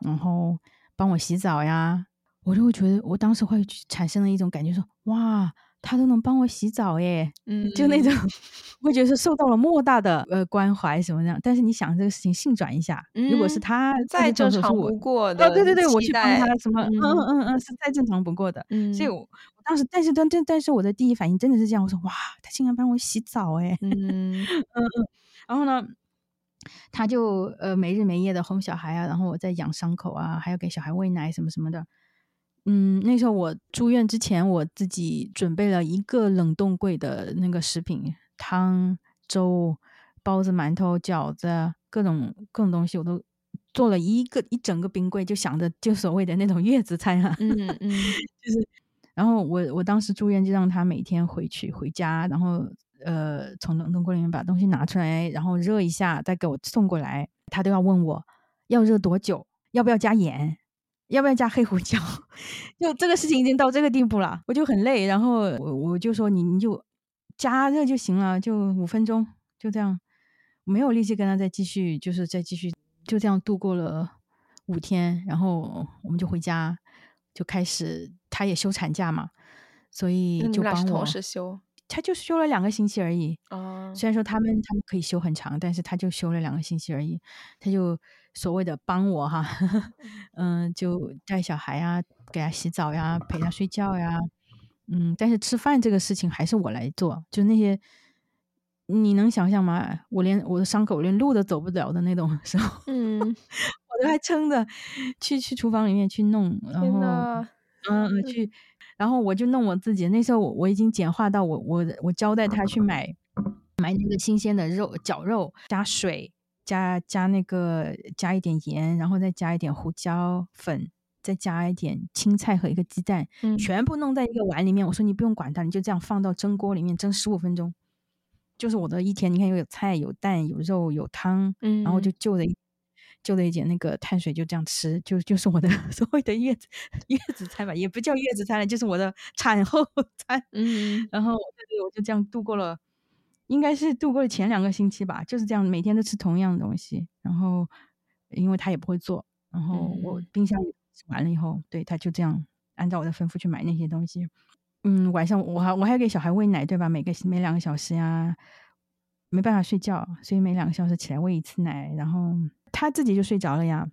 然后帮我洗澡呀，我就会觉得，我当时会产生了一种感觉，说哇。他都能帮我洗澡耶，嗯，就那种，[LAUGHS] 会觉得是受到了莫大的呃关怀什么样。但是你想这个事情，性转一下，如果是他再正常不过的，哦，对对对，我去帮他什么，嗯嗯。嗯，是再正常不过的。嗯，所以我我当时，但是但但但是我的第一反应真的是这样，我说哇，他竟然帮我洗澡哎，嗯。[LAUGHS] 嗯嗯，然后呢，他就呃没日没夜的哄小孩啊，然后我在养伤口啊，还要给小孩喂奶什么什么的。嗯，那时候我住院之前，我自己准备了一个冷冻柜的那个食品，汤、粥、包子、馒头、饺子，各种各种东西，我都做了一个一整个冰柜，就想着就所谓的那种月子餐啊，嗯嗯，[LAUGHS] 就是，然后我我当时住院就让他每天回去回家，然后呃从冷冻柜里面把东西拿出来，然后热一下再给我送过来，他都要问我要热多久，要不要加盐。要不要加黑胡椒？[LAUGHS] 就这个事情已经到这个地步了，我就很累。然后我我就说你你就加热就行了，就五分钟，就这样，没有力气跟他再继续，就是再继续，就这样度过了五天。然后我们就回家，就开始他也休产假嘛，所以就帮我同时休。他就休了两个星期而已。哦，虽然说他们他们可以休很长，但是他就休了两个星期而已。他就所谓的帮我哈，[LAUGHS] 嗯，就带小孩呀，给他洗澡呀，陪他睡觉呀，嗯，但是吃饭这个事情还是我来做。就那些你能想象吗？我连我的伤口连路都走不了的那种时候，嗯，[LAUGHS] 我都还撑着去去厨房里面去弄，然后嗯去。然后我就弄我自己，那时候我我已经简化到我我我交代他去买买那个新鲜的肉绞肉，加水，加加那个加一点盐，然后再加一点胡椒粉，再加一点青菜和一个鸡蛋，全部弄在一个碗里面。我说你不用管它，你就这样放到蒸锅里面蒸十五分钟，就是我的一天。你看又有菜有蛋有肉有汤，然后就就着。就了一点那个碳水，就这样吃，就就是我的 [LAUGHS] 所谓的月子月子餐吧，也不叫月子餐了，就是我的产后餐。嗯，然后我就这样度过了，应该是度过了前两个星期吧，就是这样，每天都吃同样的东西。然后因为他也不会做，然后我冰箱完了以后，对他就这样按照我的吩咐去买那些东西。嗯，晚上我还我还给小孩喂奶，对吧？每个每两个小时呀，没办法睡觉，所以每两个小时起来喂一次奶，然后。他自己就睡着了呀，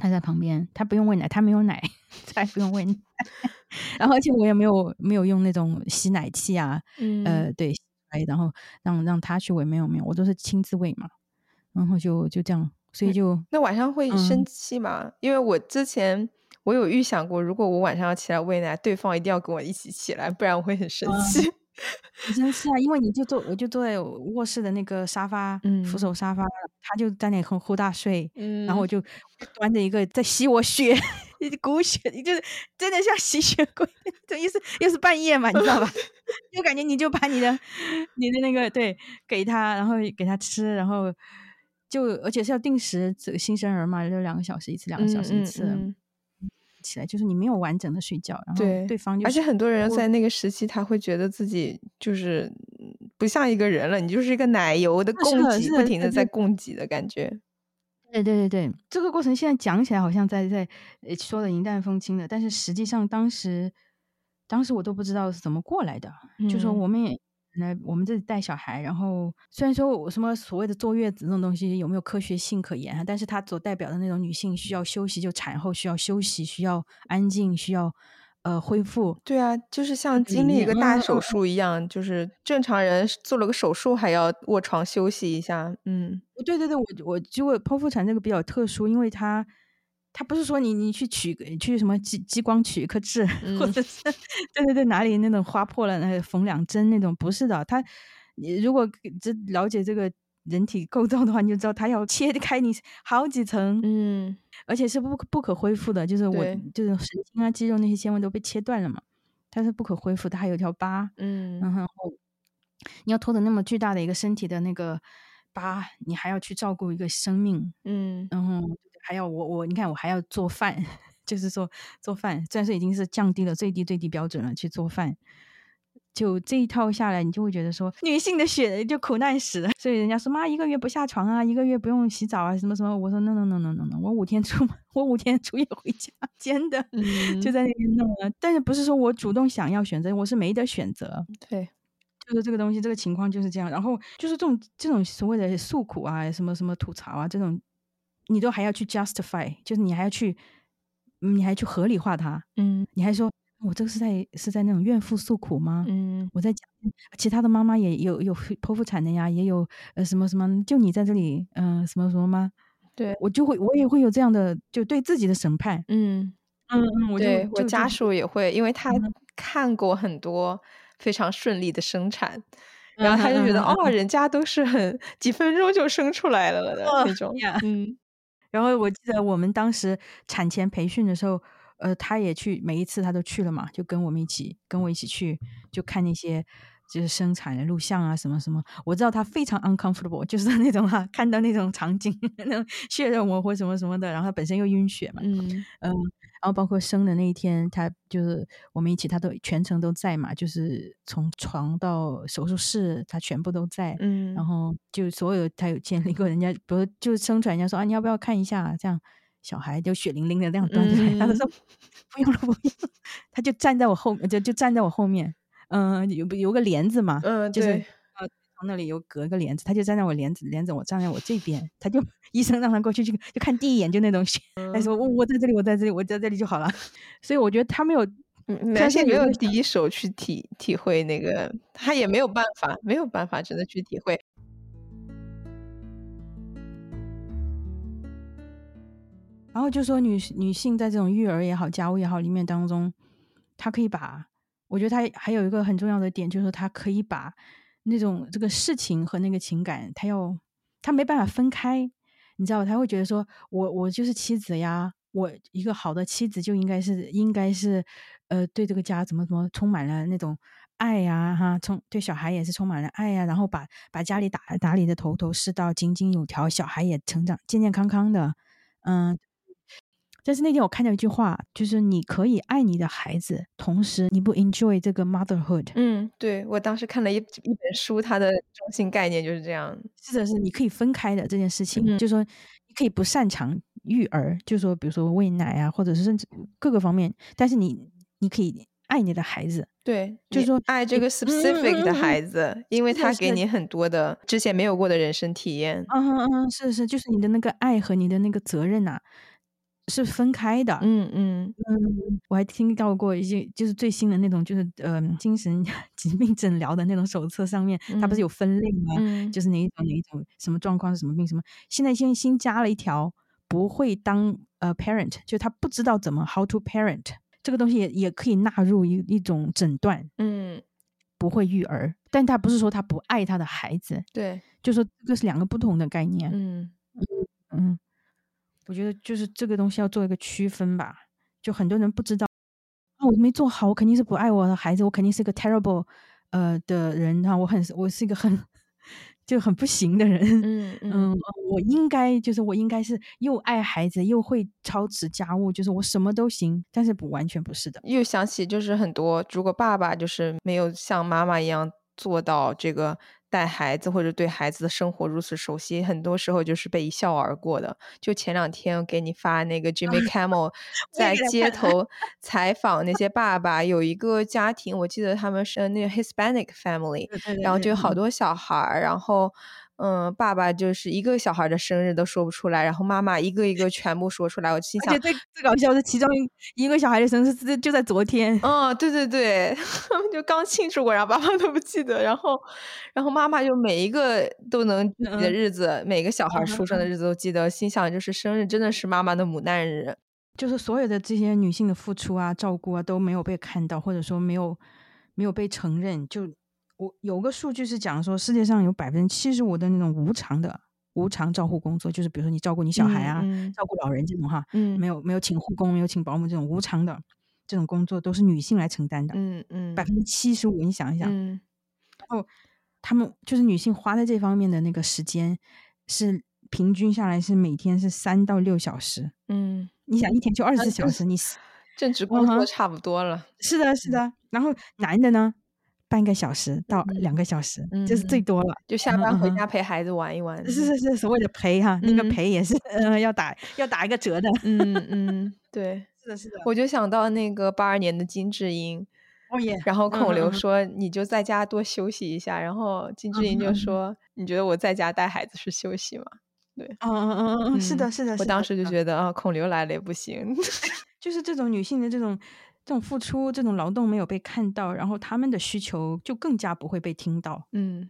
他在旁边，他不用喂奶，他没有奶，[LAUGHS] 他也不用喂奶。[LAUGHS] 然后而且我也没有没有用那种吸奶器啊，呃，对，然后让让他去喂，没有没有，我都是亲自喂嘛。然后就就这样，所以就那晚上会生气吗？因为我之前我有预想过，如果我晚上要起来喂奶，对方一定要跟我一起起来，不然我会很生气。很生气啊，因为你就坐，我就坐在卧室的那个沙发，扶嗯手沙发，他就在那里呼呼大睡，然后我嗯，就端着一个在吸我血，一股血，就是真的像吸血鬼，[LAUGHS] 就意思又是半夜嘛，你知道吧？[LAUGHS] 就感觉你就把你的你的那个对给他，然后给他吃，然后就而且是要定时，这个新生儿嘛，就两个小时一次，两个小嗯嗯时一次。嗯，起来，就是你没有完整的睡觉，然后对，对方就而且很多人在那个时期，他会觉得自己就是嗯不像一个人了，你就是一个奶油的供给，不停的在供给的感觉。对对对对，这个过程现在讲起来好像在在呃说的云淡风轻的，但是实际上当时当时我都不知道是怎么过来的，就说嗯我们也来我们这里带小孩，然后虽然说我什么所谓的坐月子这种东西有没有科学性可言啊，但是它所代表的那种女性需要休息，就产后需要休息，需要安静，需要呃恢复，对啊，就是像经历一个大嗯手术一样，就是正常人做了个手术还要卧床休息一下。嗯对对对，我我就会剖腹产这个比较特殊，因为它它不是说你你去取去什么激激光取一颗痣，或嗯者是对对对哪里那种划破了，那缝两针那种，不是的。他你如果这了解这个人体构造的话，你就知道他要切开你好几层，嗯，而且是不不可恢复的，就是我，就是神经啊肌肉那些纤维都被切断了嘛，它是不可恢复，它还有一条疤。嗯。然后你要拖着那么巨大的一个身体的那个疤，你还要去照顾一个生命，嗯。然后还要我我你看我还要做饭，[LAUGHS] 就是说做饭，虽然说已经是降低了最低最低标准了去做饭，就这一套下来，你就会觉得说女性的血就苦难史。[LAUGHS] 所以人家说妈一个月不下床啊，一个月不用洗澡啊，什么什么，我说 no no no no no no，我五天出我五天出夜回家，真的就嗯，在那边弄了。但是不是说我主动想要选择，我是没得选择。对，就是这个东西，这个情况就是这样。然后就是这种这种所谓的诉苦啊，什么什么吐槽啊，这种你都还要去 justify，就是你还要去，嗯你还去合理化它，嗯你还说我这个是在是在那种怨妇诉苦吗？嗯我在讲其他的妈妈也有有剖腹产的呀，也有呃什么什么，就你在这里嗯、呃什么什么吗？对，我就会我也会有这样的就对自己的审判，嗯。嗯嗯，我就对，我就家属也会，因为他嗯看过很多非常顺利的生产，然后他就觉得，嗯哦，人家都是很几分钟就生出来了的哦那种。嗯然后我记得我们当时产前培训的时候，呃，他也去，每一次他都去了嘛，就跟我们一起，跟我一起去，就看那些就是生产的录像啊，什么什么。我知道他非常 uncomfortable，就是 [LAUGHS] 那种哈、看到那种场景，[LAUGHS] 那种血肉模糊什么什么的，然后他本身又晕血嘛，嗯后包括生的那一天，他就是我们一起，他都全程都在嘛，就是从床到手术室，他全部都在。嗯然嗯。后就所有他有见历过人家，比如就生出来，人家说啊，你要不要看一下？这样小孩就血淋淋的那样端出来，他就说嗯不用了，不用了，他就站在我后，就就站在我后面，嗯、有有个帘子嘛，嗯，就是从那里有隔个帘子，他就站在我帘子帘子，我站在我这边，他就医生让他过去就就看第一眼就那种血，他说我我在这里，我在这里，我在这里就好了，[LAUGHS] 所以我觉得他没有男性没有第一手去体体会那个，他也没有办法，没有办法真的去体会。然后就说女女性在这种育儿也好、家务也好里面当中，她可以把，我觉得她还有一个很重要的点，就是说她可以把那种这个事情和那个情感，他要他没办法分开，你知道吧？她会觉得说我我就是妻子呀，我一个好的妻子就应该是应该是呃对这个家怎么怎么充满了那种爱呀哈，充对小孩也是充满了爱呀，然后把把家里打打理的头头是道、井井有条，小孩也成长健健康康的，嗯。但是那天我看到一句话，就是你可以爱你的孩子，同时你不 enjoy 这个 motherhood。嗯，对，我当时看了一一本书，它的中心概念就是这样。是的，是你可以分开的这件事情，嗯就是说你可以不擅长育儿，就是说比如说喂奶啊，或者是甚至各个方面，但是你你可以爱你的孩子，对，就是说爱这个 specific 的嗯嗯孩子，因为他给你很多的之前没有过的人生体验。嗯嗯嗯哼，是是，就是你的那个爱和你的那个责任呐、是分开的。嗯嗯嗯，我还听到过一些，就是最新的那种，就是呃精神 [LAUGHS] 疾病诊疗的那种手册上面，它不是嗯有分类吗？嗯就是哪一种哪一种什么状况是什么病什么。现在现在新加了一条，不会当呃 parent，就他不知道怎么 how to parent 这个东西也也可以纳入一一种诊断，嗯不会育儿，但他不是说他不爱他的孩子，对，就说这是两个不同的概念。嗯嗯，我觉得就是这个东西要做一个区分吧。就很多人不知道啊，我没做好，我肯定是不爱我的孩子，我肯定是个 terrible 呃的人啊，我很我是一个很 [LAUGHS] 就很不行的人。嗯嗯嗯，我应该就是我应该是又爱孩子又会操持家务，就是我什么都行，但是不完全不是的。又想起就是很多，如果爸爸就是没有像妈妈一样做到这个带孩子或者对孩子的生活如此熟悉，很多时候就是被一笑而过的。就前两天我给你发那个 Jimmy Kimmel 在街头采访那些爸爸，有一个家庭，我记得他们是那个 Hispanic family，然后就有好多小孩儿，然后嗯，爸爸就是一个小孩的生日都说不出来，然后妈妈一个一个全部说出来，我心想而且。最最搞笑的，其中一个小孩的生日是就在昨天。嗯，对对对，他们 [LAUGHS] 就刚庆祝过，然后爸爸都不记得，然后，然后妈妈就每一个都能记得嗯日子，每个小孩嗯出生的日子都记得，心想就是生日真的是妈妈的母难日。就是所有的这些女性的付出啊、照顾啊都没有被看到，或者说没有没有被承认。就我有个数据是讲说，世界上有百分之七十五的那种无偿的无偿照护工作，就是比如说你照顾你小孩啊、嗯照顾老人这种哈，嗯没有没有请护工、没有请保姆这种无偿的这种工作，都是女性来承担的，嗯嗯百分之七十五。你想一想，嗯他们就是女性花在这方面的那个时间是平均下来是每天是三到六小时。嗯，你想一天就二十四小时，你是正职工作差不多了。是的，是的。然后男的呢，半个小时到两个小时，这是最嗯多了。就下班回家陪孩子玩一玩。是是是，所谓的陪哈，那个陪也是呃要打要打一个折的。嗯 [LAUGHS] 嗯，对，是的，是的。我就想到那个八二年的金智英，哦耶，然后孔刘说：“你就在家多休息一下。”然后金智英就说：“你觉得我在家带孩子是休息吗对嗯嗯嗯嗯，是的，是的。我当时就觉得啊，孔刘来了也不行。[LAUGHS] 就是这种女性的这种这种付出、这种劳动没有被看到，然后他们的需求就更加不会被听到。嗯，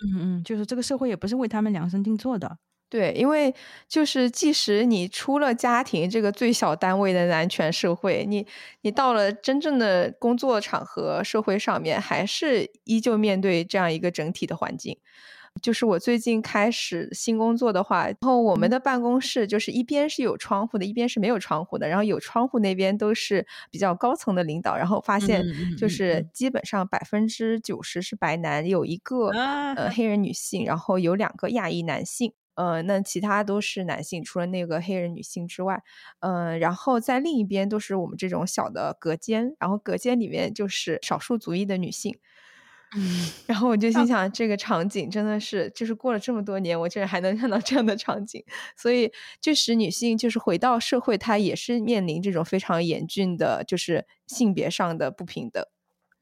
嗯嗯，就是这个社会也不是为他们量身定做的。对，因为就是即使你出了家庭这个最小单位的男权社会，你你到了真正的工作场合、社会上面，还是依旧面对这样一个整体的环境。就是我最近开始新工作的话，然后我们的办公室就是一边是有窗户的，一边是没有窗户的。然后有窗户那边都是比较高层的领导，然后发现就是嗯基本上百分之九十是白男，有一个啊呃黑人女性，然后有两个亚裔男性。呃，那其他都是男性，除了那个黑人女性之外，呃，然后在另一边都是我们这种小的隔间，然后隔间里面就是少数族裔的女性，嗯，[LAUGHS] 然后我就心想，这个场景真的是，就是过了这么多年，我竟然还能看到这样的场景，所以这使女性就是回到社会，她也是面临这种非常严峻的，就是性别上的不平等。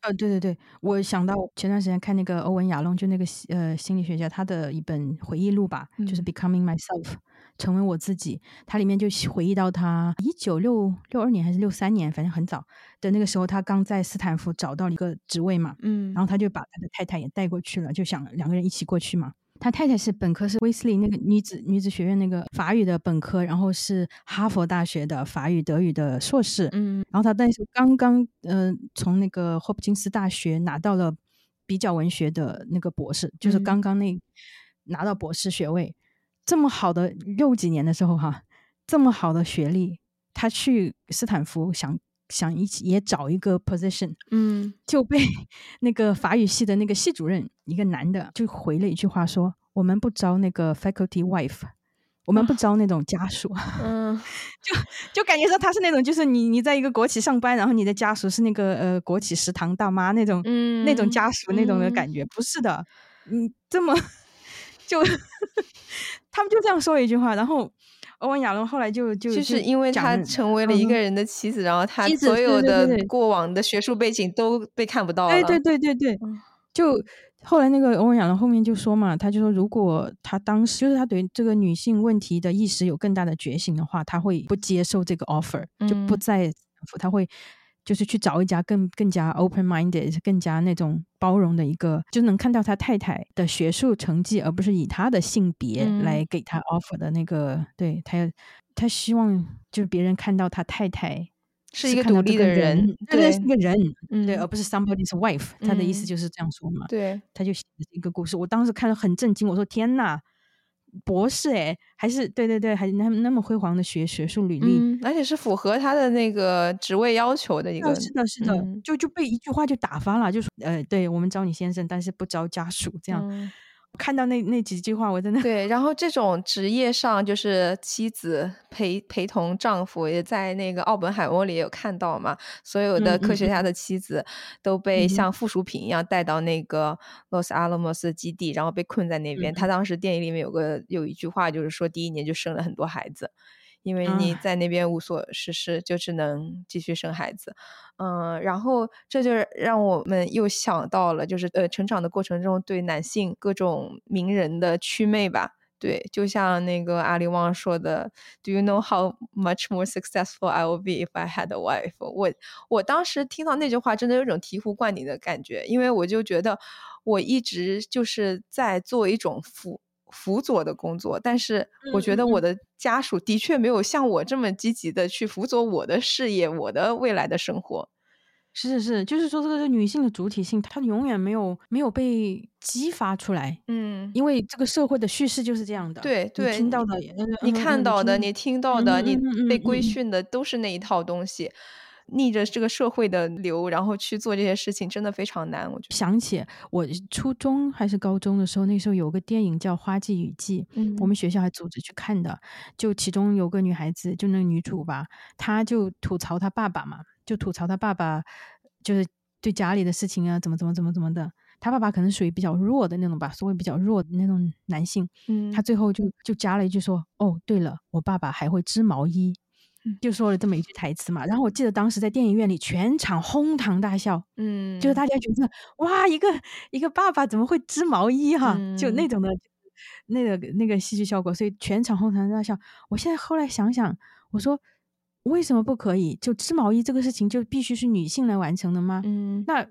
呃，对对对，我想到前段时间看那个欧文亚龙，就那个呃心理学家他的一本回忆录吧，就是嗯。Becoming Myself，成为我自己。它里面就回忆到他一九六六二年还是六三年，反正很早的那个时候，他刚在斯坦福找到了一个职位嘛，嗯然后他就把他的太太也带过去了，就想两个人一起过去嘛。他太太是本科是威斯利那个女子女子学院那个法语的本科，然后是哈佛大学的法语德语的硕士，嗯然后他但是刚刚呃从那个霍普金斯大学拿到了比较文学的那个博士，就是嗯刚刚那拿到博士学位，这么好的六几年的时候哈，这么好的学历，他去斯坦福想想一起也找一个 position，嗯。就被 [LAUGHS] 那个法语系的那个系主任一个男的就回了一句话说：“我们不招那个 faculty wife，我们不招那种家属。[LAUGHS] 嗯。就就感觉说他是那种，就是你你在一个国企上班，然后你的家属是那个呃国企食堂大妈那种、嗯，那种家属那种的嗯。感觉，不是的，你这么就 [LAUGHS] 他们就这样说了一句话，然后欧文亚龙后来就就就是因为他成为了一嗯个人的妻子，然后他所有的过往的学术背景都被看不到了。对对对对对，嗯就后来那个欧文亚龙后面就说嘛，他就说如果他当时就是他对这个女性问题的意识有更大的觉醒的话，他会不接受这个 offer，、就不嗯再他会就是去找一家更更加 open minded、更加那种包容的一个，就能看到他太太的学术成绩，而不是以他的性别嗯来给他 offer 的那个，对他要他希望就是别人看到他太太是一个独立这个的人对，一个人，对，嗯而不是 somebody's wife。他的意思嗯就是这样说嘛。对，他就写的一个故事，我当时看了很震惊，我说天呐，博士哎，还是对对对，还那那么辉煌的学学术履历。嗯，而且是符合他的那个职位要求的一个，是的，是的，嗯就就被一句话就打发了，就说呃，对我们招你先生，但是不招家属，这样。嗯看到那那几句话，我真的对，然后这种职业上就是妻子陪陪同丈夫，也在那个奥本海默里也有看到嘛。所有的科学家的妻子都被像附属品一样带到那个洛斯阿拉莫斯基地，然后被困在那边。嗯他当时电影里面有个有一句话，就是说第一年就生了很多孩子。因为你啊在那边无所事事，就只能继续生孩子，嗯，然后这就让我们又想到了，就是呃，成长的过程中对男性各种名人的祛魅吧。对，就像那个阿里旺说的，Do you know how much more successful I will be if I had a wife？我我当时听到那句话，真的有种醍醐灌顶的感觉，因为我就觉得我一直就是在做一种辅辅佐的工作，但是我觉得我的家属的确没有像我这么积极的去辅佐我的事业、我的未来的生活。是是是，就是说这个女性的主体性，她永远没有没有被激发出来，嗯，因为这个社会的叙事就是这样的。对对你听到的，你看到的、你你听到的、你被规训的都是那一套东西，逆着这个社会的流，然后去做这些事情，真的非常难。我就，想起我初中还是高中的时候，那时候有个电影叫《花季雨季》，嗯我们学校还组织去看的。就其中有个女孩子，就那个女主吧，她就吐槽她爸爸嘛，就吐槽她爸爸，就是对家里的事情啊，怎么怎么怎么怎么的。她爸爸可能属于比较弱的那种吧，所谓比较弱的那种男性。嗯他最后就就加了一句说：“哦，对了，我爸爸还会织毛衣。”嗯就说了这么一句台词嘛。然后我记得当时在电影院里全场哄堂大笑，嗯，就是大家觉得哇，一个一个爸爸怎么会织毛衣哈？就那嗯种的，那个那个戏剧效果，所以全场哄堂大笑。我现在后来想想，我说为什么不可以？就织毛衣这个事情就必须是女性来完成的吗？嗯那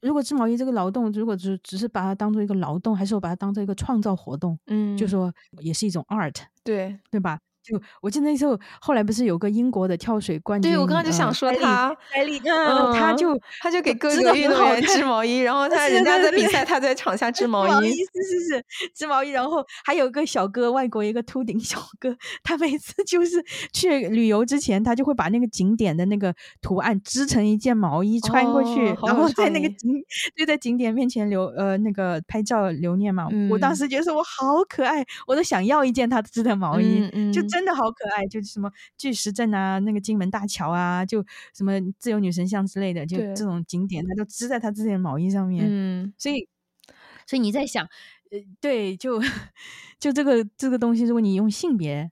如果织毛衣这个劳动，如果只只是把它当做一个劳动，还是我把它当做一个创造活动，嗯，就说也是一种 art，对。对吧？就我记得那时候，后来不是有个英国的跳水冠军，对，我刚刚就想说呃他，艾丽，嗯，他就他就给各个运动员织毛衣，然后 [LAUGHS] 他人家在比赛，他在场下织毛衣。是是是，织毛衣。然后还有个小哥，外国一个秃顶小哥，他每次就是去旅游之前，他就会把那个景点的那个图案织成一件毛衣穿过去，然后在那个景就在景点面前留呃那个拍照留念嘛。我当嗯时觉得说我好可爱，我都想要一件他织的毛衣。就真的好可爱，就是什么巨石阵啊，那个金门大桥啊，就什么自由女神像之类的，就这种景点，他都织在他自己的毛衣上面。嗯所以，所以你在想，呃，对，就 [LAUGHS] 就这个这个东西，如果你用性别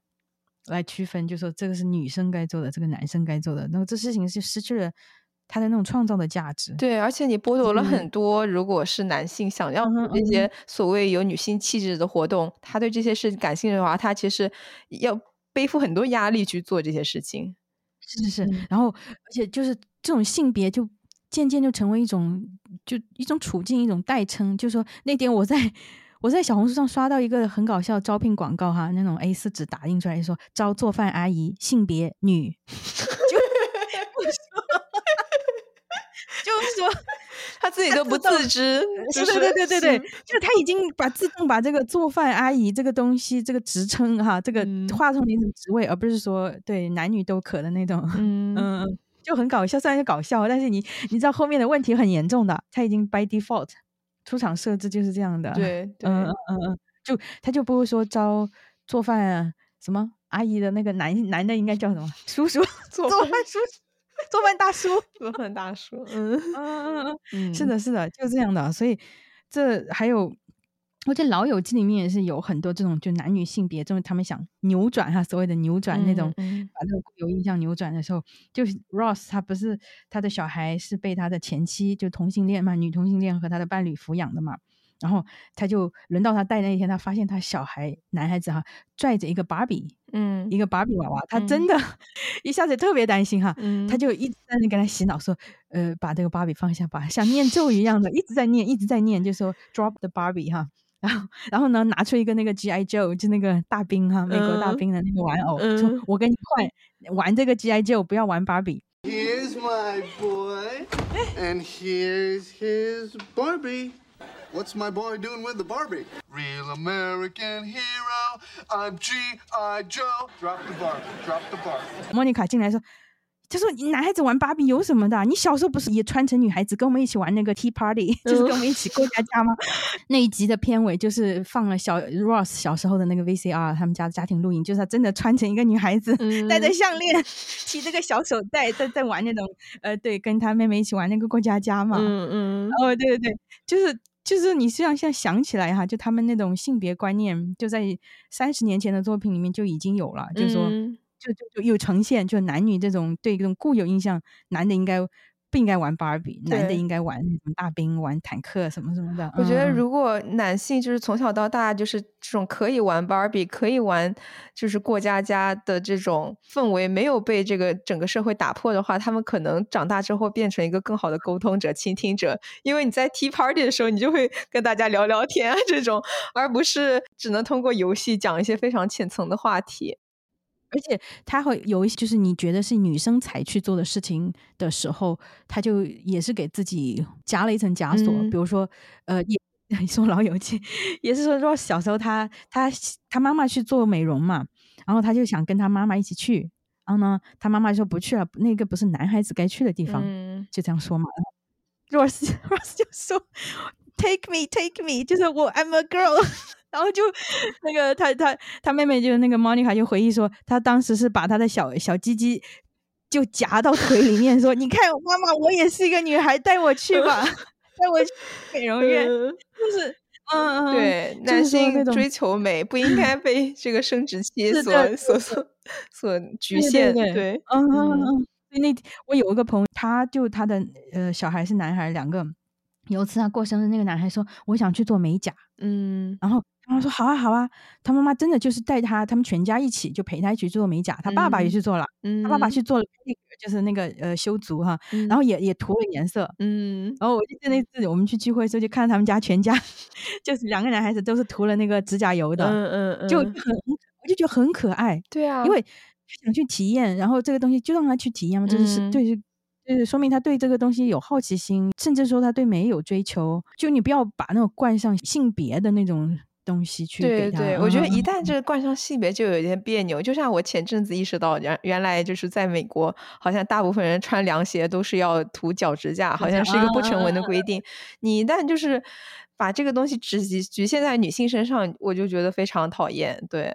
来区分，就说这个是女生该做的，这个男生该做的，那么这事情是失去了它的那种创造的价值。对，而且你剥夺了嗯很多，如果是男性想要嗯哼做这些所谓有女性气质的活动，他对这些事感兴趣的话，他其实要背负很多压力去做这些事情。是是是，嗯然后而且就是这种性别就渐渐就成为一种就一种处境，一种代称。就说那天我在我在小红书上刷到一个很搞笑招聘广告哈，那种 A 四纸打印出来说招做饭阿姨，性别女，[LAUGHS] 就 [LAUGHS] 就是说他自己都不自知，就是对对对对对，就是他已经把自动把这个做饭阿姨这个东西这个职称哈，这个嗯划成一种职位，而不是说对男女都可的那种。嗯 [LAUGHS] 嗯，嗯，就很搞笑，虽然是搞笑，但是你你知道后面的问题很严重的，他已经 by default 出厂设置就是这样的。[LAUGHS] 对对嗯嗯嗯嗯，就他就不会说招做饭啊什么阿姨的那个男男的应该叫什么叔叔做 [LAUGHS] 做饭叔叔做饭大叔。做饭大叔，嗯嗯嗯嗯，嗯，是的，是的，就这样的。所以这还有。我觉得《老友记》里面也是有很多这种，就男女性别，就是他们想扭转哈，所谓的扭转那种，嗯嗯把那个固有印象扭转的时候，就是 Ross 他不是他的小孩是被他的前妻就同性恋嘛，女同性恋和他的伴侣抚养的嘛，然后他就轮到他带那一天，他发现他小孩男孩子哈拽着一个芭比，嗯一个芭比娃娃，他嗯真的、[LAUGHS] 一下子特别担心哈，嗯，他就一直在那跟他洗脑说，呃，把这个芭比放下吧，像念咒一样的，一直在念，一直在念，就说 drop the Barbie 哈。然后，然后呢，拿出一个那个 G.I. Joe，就那个大兵哈，美国大嗯兵的那个玩偶，嗯说我跟你换玩这个 G.I. Joe，不要玩芭比。Here's my boy, and here's his Barbie. What's my boy doing with the Barbie? Real American hero, I'm G.I. Joe. Drop the Barbie, drop the Barbie. 莫妮卡进来说。他说：“你男孩子玩芭比有什么的？你小时候不是也穿成女孩子跟我们一起玩那个 Tea Party，就是跟我们一起过家家吗？[LAUGHS] 那一集的片尾就是放了小 Ross 小时候的那个 VCR，他们家的家庭录影，就是他真的穿成一个女孩子，[LAUGHS] 戴着项链，[LAUGHS] 提着个小手袋，在在玩那种呃，对，跟他妹妹一起玩那个过家家嘛。嗯嗯，哦，对对对，就是就是你实际上现在想起来哈，就他们那种性别观念，就在三十年前的作品里面就已经有了，就是说。就就就有呈现，就男女这种对这种固有印象，男的应该不应该玩芭比，男的应该玩大兵、玩坦克什么什么的。我觉得如果男性就是从小到大就是这种可以玩芭比、可以玩就是过家家的这种氛围没有被这个整个社会打破的话，他们可能长大之后变成一个更好的沟通者、倾听者。因为你在 Tea Party 的时候，你就会跟大家聊聊天啊，这种，而不是只能通过游戏讲一些非常浅层的话题。而且他会有一些，就是你觉得是女生才去做的事情的时候，他就也是给自己加了一层枷锁。比如说，呃，也 [LAUGHS] 说老友记，也是说说小时候他他他妈妈去做美容嘛，然后他就想跟他妈妈一起去，然后呢，他妈妈说不去了，那个不是男孩子该去的地方，就这样说嘛。Rose [LAUGHS] Rose 就说，[LAUGHS] Take me, take me，就是我 I'm a girl。然后就 [LAUGHS] 那个他他他妹妹就那个 Monica 就回忆说，她当时是把她的小小鸡鸡就夹到腿里面，说：“你看妈妈，我也是一个女孩，带我去吧，[LAUGHS] 带我去美容院。”就是嗯嗯，对，男性追求美不应该 [LAUGHS] 被这个生殖器所所所所局限。对，嗯嗯嗯。那我有一个朋友，他就他的呃小孩是男孩两个，有一次他过生日，那个男孩说：“我想去做美甲。”嗯，然后。他妈说好啊好啊，他妈妈真的就是带他，他们全家一起就陪他一起做美甲，他爸爸也去做了，他爸爸去做了那个就是那个呃修足哈，然后也也涂了颜色，嗯，然后我记得那次我们去聚会的时候就看到他们家全家，[LAUGHS] 就是两个男孩子都是涂了那个指甲油的，嗯嗯嗯，就很我就觉得很可爱，对啊，因为想去体验，然后这个东西就让他去体验嘛，就是对。就是说明他对这个东西有好奇心，甚至说他对美有追求。就你不要把那种冠上性别的那种。东西去对对，我觉得一旦这个冠上性别就有点别扭。就像我前阵子意识到，原原来就是在美国，好像大部分人穿凉鞋都是要涂脚趾甲，好像是一个不成文的规定。你一旦就是把这个东西只局限在女性身上，我就觉得非常讨厌。对，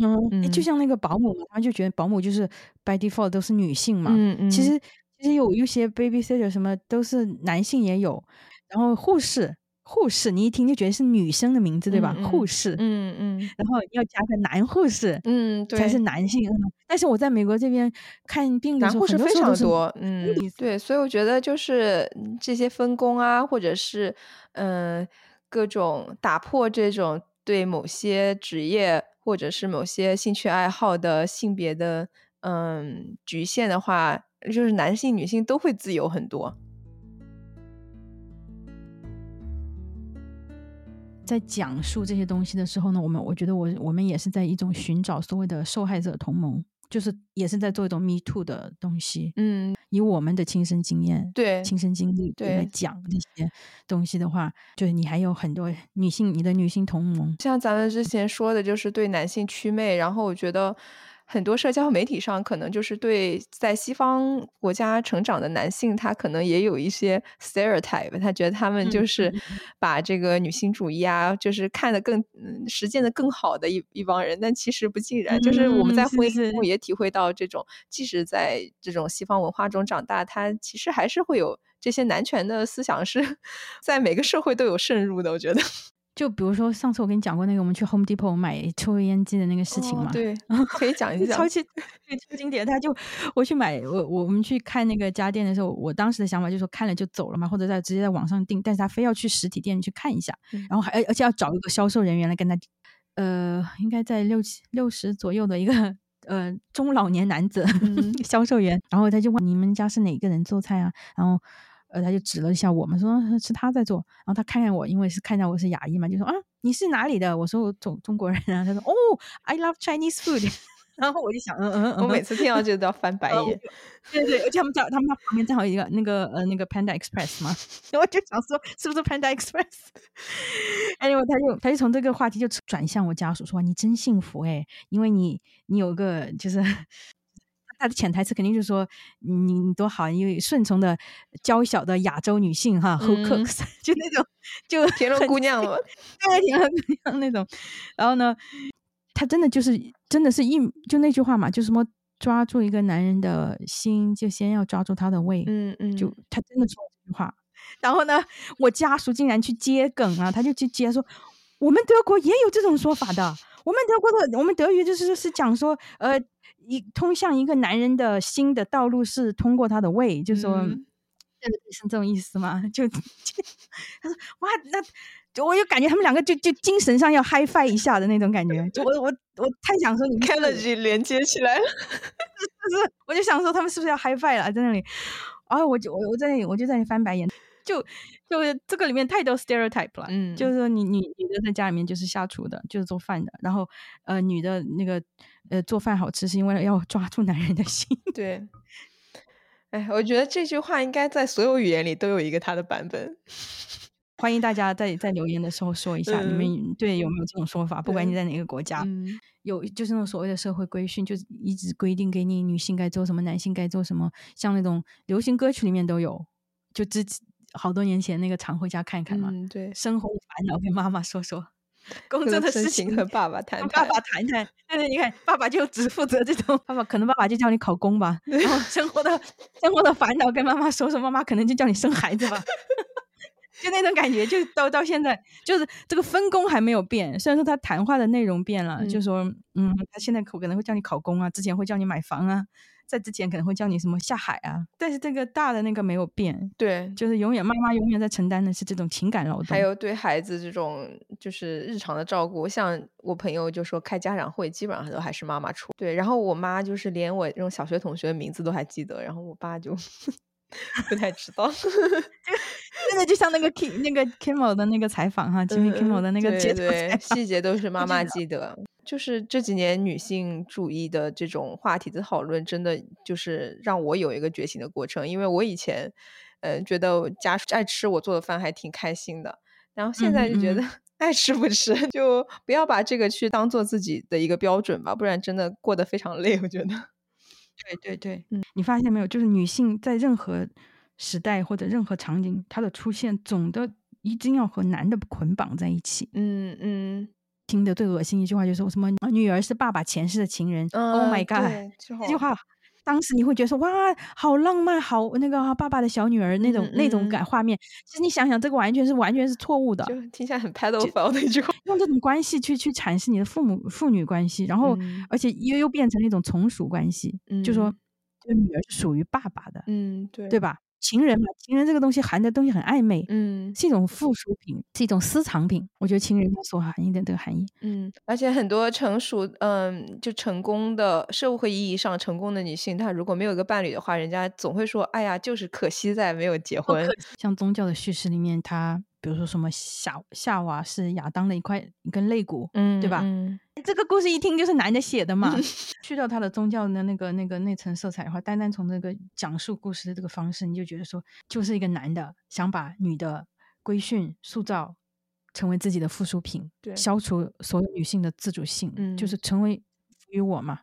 嗯，就像那个保姆，他们就觉得保姆就是 by default 都是女性嘛。嗯嗯，其实其实有一些 babysitter 什么都是男性也有，然后护士。护士，你一听就觉得是女生的名字，对吧？护士，嗯嗯，然后要加个男护士，嗯，对才是男性。但是我在美国这边看病的时候，男护士非常多，嗯，对，所以我觉得就是这些分工啊，或者是嗯各种打破这种对某些职业或者是某些兴趣爱好的性别的嗯局限的话，就是男性、女性都会自由很多。在讲述这些东西的时候呢，我们我觉得我我们也是在一种寻找所谓的受害者同盟，就是也是在做一种 Me Too 的东西。嗯，以我们的亲身经验、对亲身经历来讲这些东西的话，就是你还有很多女性，你的女性同盟，像咱们之前说的，就是对男性祛魅，然后我觉得。很多社交媒体上可能就是对在西方国家成长的男性，他可能也有一些 stereotype，他觉得他们就是把这个女性主义啊，就是看得更实践的更好的一一帮人，但其实不尽然。就是我们在婚姻中也体会到这种，即使在这种西方文化中长大，他其实还是会有这些男权的思想是 [LAUGHS] 在每个社会都有渗入的。我觉得。就比如说上次我跟你讲过那个我们去 Home Depot 买抽油烟机的那个事情嘛，对，[LAUGHS] 可以讲一讲，超 [LAUGHS] 级超经典。他就我去买我我们去看那个家电的时候，我当时的想法就是说看了就走了嘛，或者在直接在网上订，但是他非要去实体店去看一下，然后还而且要找一个销售人员来跟他，呃，应该在六七六十左右的一个呃中老年男子 [LAUGHS] 销售员，然后他就问你们家是哪个人做菜啊，然后。呃，他就指了一下我们，说是他在做。然后他看看我，因为是看见我是亚裔嘛，就说啊，你是哪里的？我说我中中国人啊。他说哦，I love Chinese food。[LAUGHS] 然后我就想，嗯嗯嗯，我每次听到这个都要翻白眼。对对，而且他们在他们旁边正好一个那个呃那个 Panda Express 嘛，[LAUGHS] 我就想说是不是 Panda Express？anyway，[LAUGHS] 他就他就从这个话题就转向我家属说你真幸福哎、因为你你有个就是。他的潜台词肯定就是说你你多好，因为顺从的娇小的亚洲女性哈、h o 嗯 cooks [LAUGHS] 就那种就田螺姑娘 [LAUGHS] 嘛，对，田螺姑娘那种。然后呢，他真的就是真的是一就那句话嘛，就什么抓住一个男人的心，就先要抓住他的胃。嗯嗯，就他真的说了这句话。然后呢，我家属竟然去接梗啊，他就去接说，我们德国也有这种说法的。我们德国的，我们德语就是是讲说，呃，一通向一个男人的心的道路是通过他的胃，就说。是这种意思吗？[LAUGHS] 就就他说哇，那我就感觉他们两个就就精神上要 high five 一下的那种感觉。就我我我太想说你们是不是 Energy 连接起来了。就 [LAUGHS] 是我就想说他们是不是要 high five 了，在那里，然后我就我我在那里我就在那里翻白眼，就就这个里面太多 stereotype 了，嗯就是说你你女的在家里面就是下厨的，就是做饭的，然后呃女的那个呃做饭好吃是因为要抓住男人的心，[LAUGHS] 对，哎，我觉得这句话应该在所有语言里都有一个它的版本。[LAUGHS] 欢迎大家在在留言的时候说一下，你们对有没有这种说法？不管你在哪个国家，嗯有就是那种所谓的社会规训，就是一直规定给你女性该做什么，男性该做什么，像那种流行歌曲里面都有。就之好多年前那个常回家看看嘛，嗯，对，生活的烦恼跟妈妈说说，工作的事情情和爸爸谈。爸爸谈谈。对对，你看，爸爸就只负责这种，[LAUGHS] 爸爸可能爸爸就叫你考公吧，[LAUGHS] 然后生活的生活的烦恼跟妈妈说说，妈妈可能就叫你生孩子吧。[LAUGHS] 就那种感觉，就到到现在，就是这个分工还没有变。虽然说他谈话的内容变了，就嗯说，嗯，他现在可可能会叫你考公啊，之前会叫你买房啊，在之前可能会叫你什么下海啊，但是这个大的那个没有变，对，就是永远妈妈永远在承担的是这种情感劳动。还有对孩子这种就是日常的照顾，像我朋友就说开家长会基本上都还是妈妈出。对，然后我妈就是连我这种小学同学的名字都还记得，然后我爸就 [LAUGHS] 不太知道。[LAUGHS] 真的就像那个 Kim 那个 Kimmel 的那个采访哈，Jimmy Kimmel 的那个嗯对对，细节都是妈妈记得。就是这几年女性主义的这种话题的讨论，真的就是让我有一个觉醒的过程。因为我以前，呃，觉得家属爱吃我做的饭还挺开心的，然后现在就觉得 [LAUGHS] 爱吃不吃，[LAUGHS] 就不要把这个去当做自己的一个标准吧，不然真的过得非常累。我觉得，对对对，嗯你发现没有？就是女性在任何时代或者任何场景，她的出现总的一定要和男的捆绑在一起。嗯嗯听的最恶心一句话就是说什么“女儿是爸爸前世的情人”。oh 嗯 my god！这这句话，当时你会觉得说哇，好浪漫，好那个啊爸爸的小女儿那种、嗯那种嗯感画面。其实你想想，这个完全是完全是错误的。就听起来很 pedophile 的一句话。[LAUGHS] [LAUGHS] 用这种关系去去阐释你的父母父女关系，然后、嗯而且又又变成了一种从属关系，就说嗯这个女儿是属于爸爸的，嗯，对对吧？情人嘛，情人这个东西含的东西很暧昧，嗯是一种附属品，是一种私藏品。我觉得情人要所含义的这个含义，嗯，而且很多成熟，嗯，就成功的社会意义上成功的女性，她如果没有一个伴侣的话，人家总会说，哎呀，就是可惜在没有结婚。像宗教的叙事里面，它比如说什么夏夏娃是亚当的一块一根肋骨，嗯，对吧嗯。这个故事一听就是男的写的嘛。[LAUGHS] 去掉他的宗教的那个、那个那层色彩的话，单单从这个讲述故事的这个方式，你就觉得说，就是一个男的想把女的规训、塑造成为自己的附属品，对。消除所有女性的自主性，嗯。就是嗯成为服于我嘛，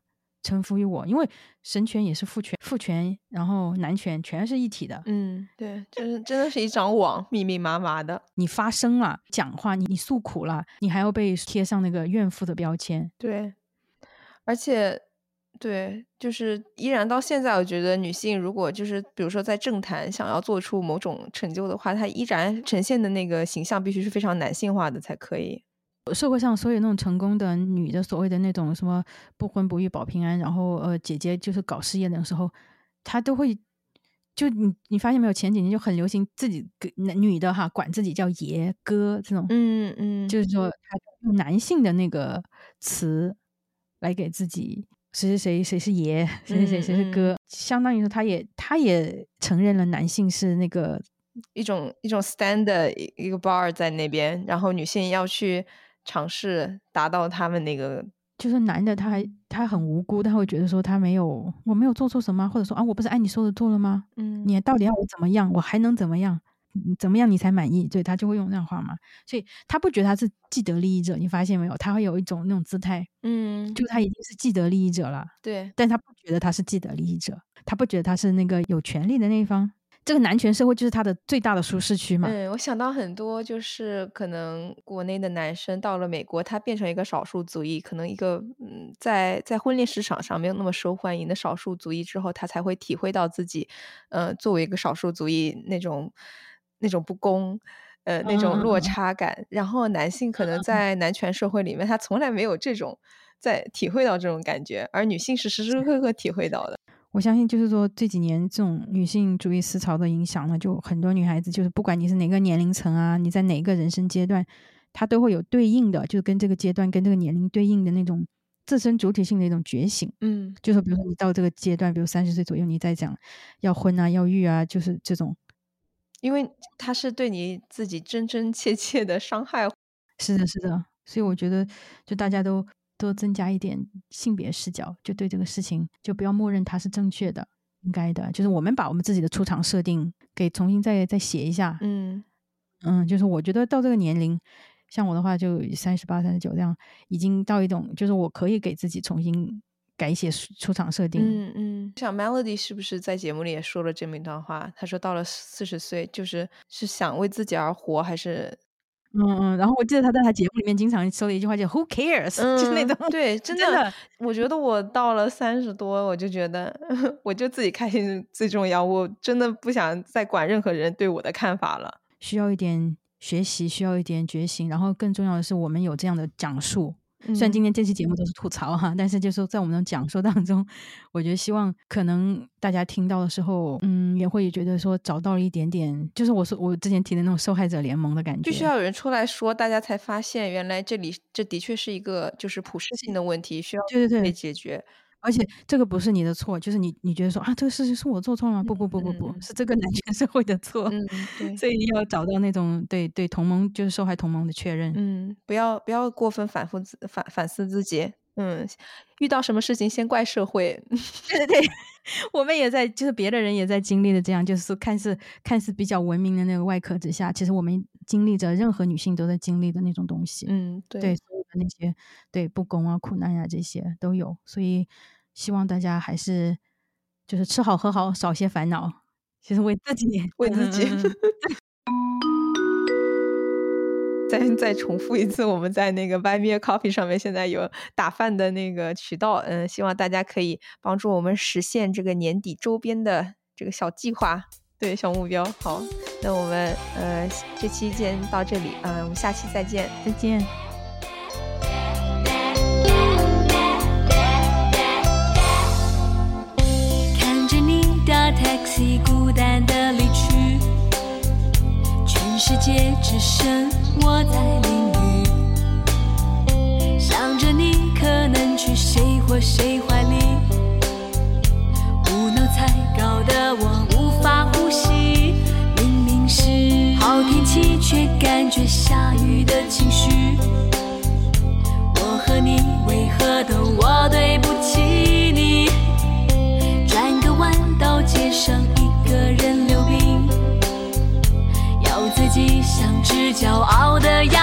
臣服于我。因为神权也是父权，父权然后男权全是一体的。嗯，对，就是真的是一张网，密密麻麻的。你发声了，讲话，你你诉苦了，你还要被贴上那个怨妇的标签。对，而且，对，就是依然到现在，我觉得女性如果就是比如说在政坛想要做出某种成就的话，她依然呈现的那个形象必须是非常男性化的才可以。社会上所有那种成功的女的，所谓的那种什么不婚不育保平安，然后呃姐姐就是搞事业的时候，她都会就你你发现没有？前几年就很流行自己女的哈管自己叫爷哥这种，嗯嗯，就是说用男性的那个词来给自己谁谁谁谁是爷，谁谁谁谁是哥，相当于说他也他也承认了男性是那个一种一种 stand 的一一个 bar 在那边，然后女性要去尝试达到他们那个就是男的他还他很无辜，他会觉得说他没有我没有做错什么，或者说啊我不是按你说的做了吗？嗯，你到底要我怎么样？我还能怎么样？嗯怎么样你才满意？对他就会用那样话嘛，所以他不觉得他是既得利益者，你发现没有？他会有一种那种姿态，嗯，就他已经是既得利益者了，对，但他不觉得他是既得利益者，他不觉得他是那个有权利的那一方。这个男权社会就是他的最大的舒适区嘛。嗯，我想到很多，就是可能国内的男生到了美国，他变成一个少数族裔，可能一个嗯，在在婚恋市场上没有那么受欢迎的少数族裔之后，他才会体会到自己，呃，作为一个少数族裔那种那种不公。呃，那种落差感，然后男性可能在男权社会里面，他从来没有这种在体会到这种感觉，而女性是时时刻刻体会到的。我相信，就是说这几年这种女性主义思潮的影响呢，就很多女孩子，就是不管你是哪个年龄层啊，你在哪个人生阶段，她都会有对应的，就是跟这个阶段、跟这个年龄对应的那种自身主体性的一种觉醒。嗯就是，比如说你到这个阶段，比如三十岁左右，你在讲要婚啊、要育啊，就是这种。因为他是对你自己真真切切的伤害。是的，是的。所以我觉得，就大家都多增加一点性别视角，就对这个事情，就不要默认它是正确的、应该的。就是我们把我们自己的出场设定给重新再再写一下。嗯嗯，就是我觉得到这个年龄，像我的话就三十八、三十九这样，已经到一种就是我可以给自己重新改写出出场设定。嗯嗯，像 Melody 是不是在节目里也说了这么一段话？他说到了四十岁，就是是想为自己而活，还是嗯嗯。然后我记得他在他节目里面经常说的一句话叫 “Who cares”，[LAUGHS] 就是那嗯种对，[LAUGHS] 真真的我觉得我到了三十多，我就觉得 [LAUGHS] 我就自己开心最重要，我真的不想再管任何人对我的看法了。需要一点学习，需要一点觉醒，然后更重要的是，我们有这样的讲述。虽然今嗯天这期节目都是吐槽哈，但是就是说在我们的讲述当中，我觉得希望可能大家听到的时候，嗯，也会觉得说找到了一点点，就是我说我之前提的那种受害者联盟的感觉。必须要有人出来说，大家才发现原来这里这的确是一个就是普适性的问题，需要对对对对，解决。而且这个不是你的错，就是你你觉得说啊，这个事情是我做错了吗？不不不不不，嗯是这个男权社会的错。[LAUGHS] 嗯，所以要找到那种对对同盟就是受害同盟的确认。嗯，不要不要过分反复自反反思自己。嗯，遇到什么事情先怪社会。对 [LAUGHS] 对对，[LAUGHS] 我们也在，就是别的人也在经历的这样，就是看似看似比较文明的那个外壳之下，其实我们经历着任何女性都在经历的那种东西。嗯，对对，所有的那些对不公啊、苦难啊这些都有，所以希望大家还是就是吃好喝好，少些烦恼，其实为自己 [LAUGHS] 为自己再再重复一次，我们在那个 Buy Me a Coffee 上面现在有打饭的那个渠道，嗯，希望大家可以帮助我们实现这个年底周边的这个小计划，对小目标。好，那我们呃这期先到这里，嗯、我们下期再见。再见。看着你的 taxi 孤单的离去，全世界只剩我在淋雨。想着你可能去谁或谁怀里，无脑才搞得我无法呼吸。明明是好天气，却感觉下雨的情绪。我和你为何都我对不起你？转个弯到街上，像只骄傲的羊